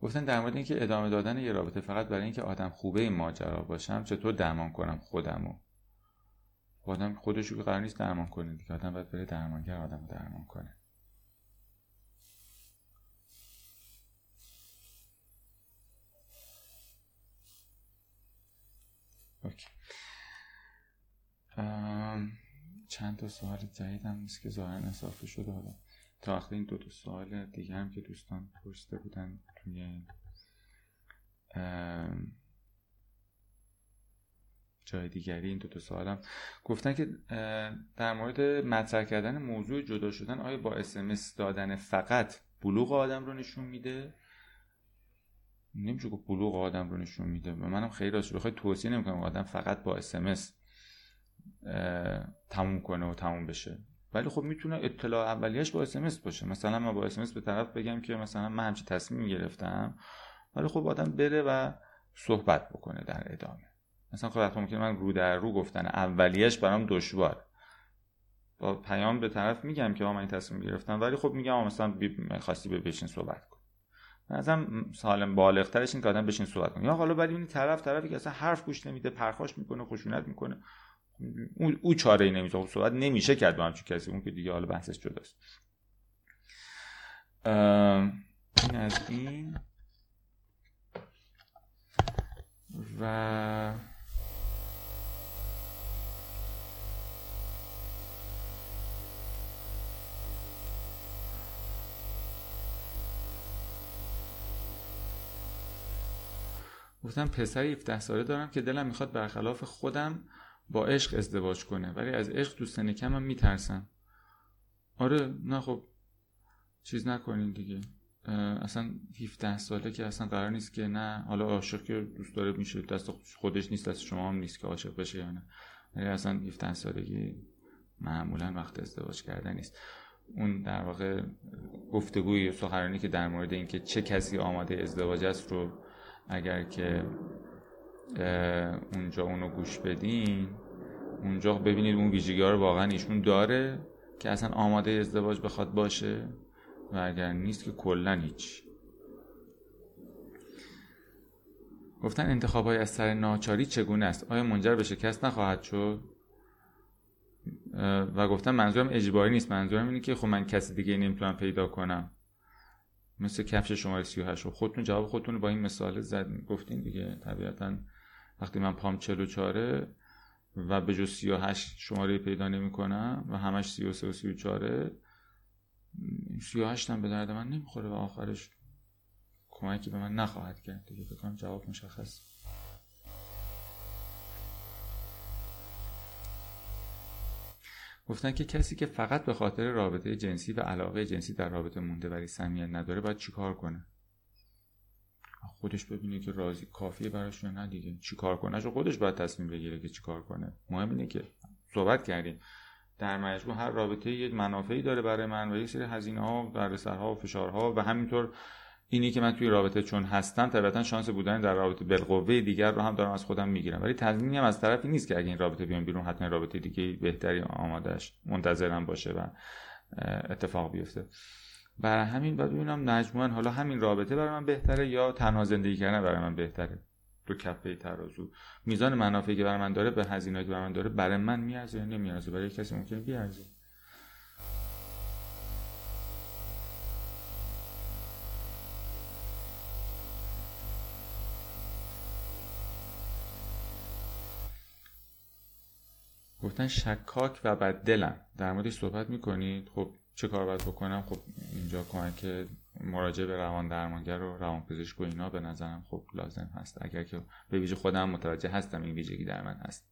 گفتن در مورد اینکه ادامه دادن یه رابطه فقط برای اینکه آدم خوبه این ماجرا باشم چطور درمان کنم خودمو. آدم خودشو که قرار نیست درمان کنه دیگه آدم باید بره درمانگر آدم درمان کنه. اوکی. چند تا سوال جدید هم نیست که ظاهرا اضافه شده حالا تا وقتی این دو تا سوال دیگه هم که دوستان پرسیده بودن. توی جای دیگری این دو تا سوالم گفتن که در مورد مطرح کردن موضوع جدا شدن آیا با اسمس دادن فقط بلوغ آدم رو نشون میده؟ نمیشه گفت بلوغ آدم رو نشون میده. منم خیلی راست بخوای توصیه نمی‌کنم آدم فقط با اسمس تموم کنه و تموم بشه. ولی خب می‌تونه اطلاع اولیش با اسمس باشه. مثلا من با اسمس به طرف بگم که مثلا من همچی تصمیم گرفتم ولی خب آدم بره و صحبت بکنه در ادامه. مثلا خب ممکنه من رو در رو گفتن اولیش برام دشوار. با پیام به طرف میگم که من این تصمیم گرفتم ولی خب میگم مثلا خواستی به بشین صحبت کن. ازم سالم بالغترش این که آدم بشین صحبت کن یا حالا ولی این طرف طرفی که اصلا حرف گوش نمیده پرخاش می‌کنه خشونت می‌کنه. او, چاره ای نمیشه خب صحبت نمیشه کرد با همچین کسی اون که دیگه حالا بحثش جداست. این از این. و گفتم پسر 17 ساله دارم که دلم می‌خواد برخلاف خودم با عشق ازدواج کنه. ولی از عشق دوستن کمم میترسم. آره نه خب چیز نکنین دیگه. اصلا 17 ساله که اصلا قرار نیست که نه حالا عاشق که دوست داره میشه دست خودش نیست دست شما هم نیست که عاشق بشه یا نه. ولی اصلا 17 سالگی معمولا وقت ازدواج کردن نیست. اون در واقع گفتگوی سخنرانی که در مورد اینکه چه کسی آماده ازدواج است رو اگر که اونجا اونو گوش بدین. اونجا ببینید اون ویژگی رو واقعا ایشون داره که اصلا آماده ازدواج بخواد باشه و اگر نیست که کلا هیچ. گفتن انتخاب های از سر ناچاری چگونه است؟ آیا منجر به شکست نخواهد شد؟ و گفتن منظورم اجباری نیست. منظورم اینه که خب من کسی دیگه نمی‌تونم پیدا کنم. مثل کفش شماره 38 و خودتون جواب خودتون با این مثال زد. گفتین دیگه طبیعتا وقتی من پام 44 و به جز 38 شماره پیدا نمی کنم و همش 33 و 34 38 هم به درد من نمی‌خوره و آخرش کمکی به من نخواهد کرد. دیگه فکر جواب مشخص. گفتن که کسی که فقط به خاطر رابطه جنسی و علاقه جنسی در رابطه مونده ولی صمیمیت نداره باید چیکار کنه؟ خودش ببینه که راضی کافیه براش یا نه دیگه. چیکار کنه؟ شو خودش باید تصمیم بگیره که چیکار کنه. مهم اینه که صحبت کردیم. در مجموع هر رابطه یه منافعی داره برای من و یه سری هزینه ها دردسرها و فشارها و همینطور اینی که من توی رابطه چون هستم طبیعتا شانس بودن در رابطه بالقوه دیگر رو هم دارم از خودم می‌گیرم. ولی تضمینی هم از طرفی نیست که اگه این رابطه بیام بیرون حتما رابطه دیگه بهتری آمادهش منتظرم باشه و اتفاق بیفته. برای همین باید ببینم مجموعا حالا همین رابطه برای من بهتره یا تنها زندگی کردن برای من بهتره؟ رو کفه ترازو. میزان منافعی که برای من داره به هزینه‌ای که برای من داره برای من میارزه یا نمیارزه؟ برای کسی ممکنه بیارزه. گفتن شکاک و بددلم. در موردش صحبت می‌کنید؟ خب چه کار باید بکنم؟ خب اینجا کمک مراجعه به روان درمانگر و روان پزشک و اینا به نظرم خب لازم هست. اگر که به ویژه خودم متوجه هستم این ویژگی در من هست.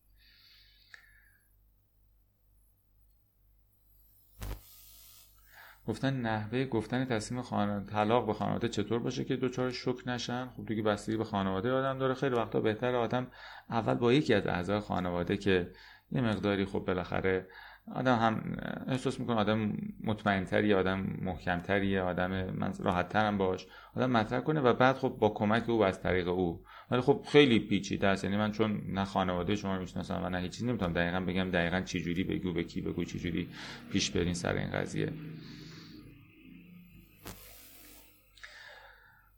گفتن نحوه گفتن تصمیم خانواده طلاق به خانواده چطور باشه که دوچار شک نشن؟ خب دیگه بستگی به خانواده آدم داره. خیلی وقتا بهتر آدم اول با یکی از اعضای خانواده که یه مقداری خب بالاخره آدم هم احساس می‌کنه آدم مطمئنتری آدم محکمتری آدم من راحت باش آدم مطرح کنه و بعد خب با کمک او و از طریق او. ولی خب خیلی پیچیده است. یعنی من چون نه خانواده شما رو می‌شناسم و نه هیچ چیزی نمی‌تونم دقیقا بگم دقیقا چی جوری بگو به کی بگو چی جوری پیش برین سر این قضیه.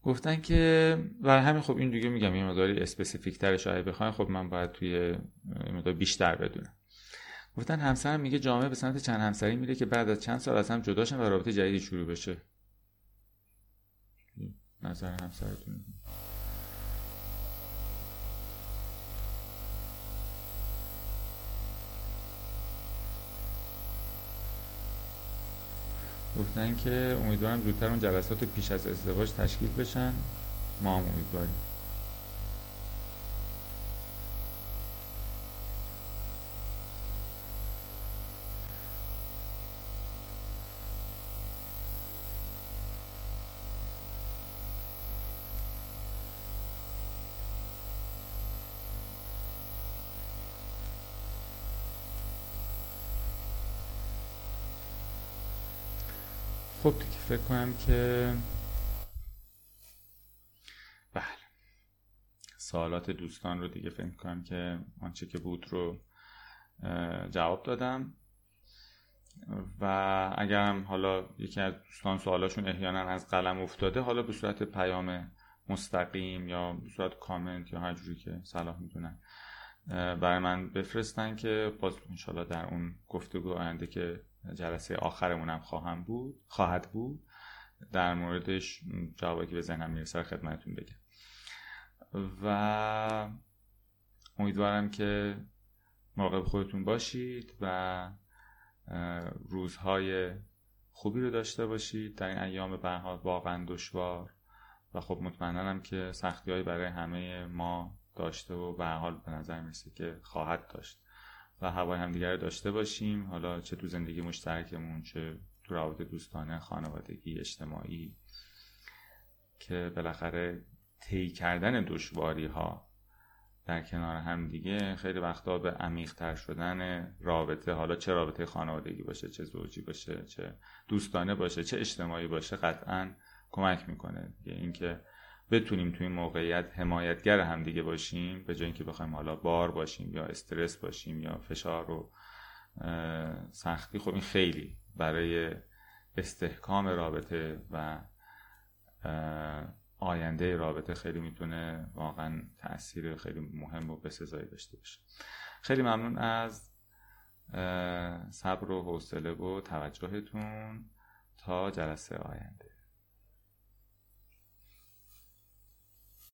گفتن که برای همین خب این دیگه میگم یه مقداری specific تر شاید بخواین خب من باید توی مقدار بیشتر بدونم. گفتن همسرم میگه جامعه به سمت چند همسری میره که بعد از چند سال از هم جداشن و رابطه جدیدی شروع بشه. نظر همسرتون. گفتن که امیدوارم زودتر اون جلسات پیش از ازدواج تشکیل بشن. ما هم امیدواریم. خب دیگه فکر کنم که بله. سوالات دوستان رو دیگه فکر کنم که آنچه که بود رو جواب دادم. و اگرم حالا یکی از دوستان سوالاشون احیانا از قلم افتاده حالا به صورت پیام مستقیم یا به صورت کامنت یا هر جوری که صلاح می‌دونن برای من بفرستن که باز انشالله در اون گفتگو آینده که جلسه آخرمونم خواهم بود خواهد بود. در موردش جوابی که به ذهنم می‌رسه خدمتتون بگم. و امیدوارم که مراقب خودتون باشید و روزهای خوبی رو داشته باشید. در این ایام برها واقعا دشوار. و خب مطمئنم که سختی برای همه ما داشته و به حال به نظر می‌رسه که خواهد داشت. و هوای همدیگر داشته باشیم. حالا چه تو زندگی مشترکمون چه تو روابط دوستانه خانوادگی اجتماعی که بالاخره طی کردن دشواری ها در کنار هم دیگه خیلی وقتا به عمیقتر شدن رابطه. حالا چه رابطه خانوادگی باشه چه زوجی باشه چه دوستانه باشه چه اجتماعی باشه قطعا کمک می‌کنه. اینکه بتونیم توی این موقعیت حمایتگر همدیگه باشیم به جای اینکه بخوایم حالا بار باشیم یا استرس باشیم یا فشار و سختی خب این خیلی برای استحکام رابطه و آینده رابطه خیلی می‌تونه واقعا تاثیر خیلی مهم و بسزایی داشته باشه. خیلی ممنون از صبر و حوصله و توجهتون تا جلسه آینده.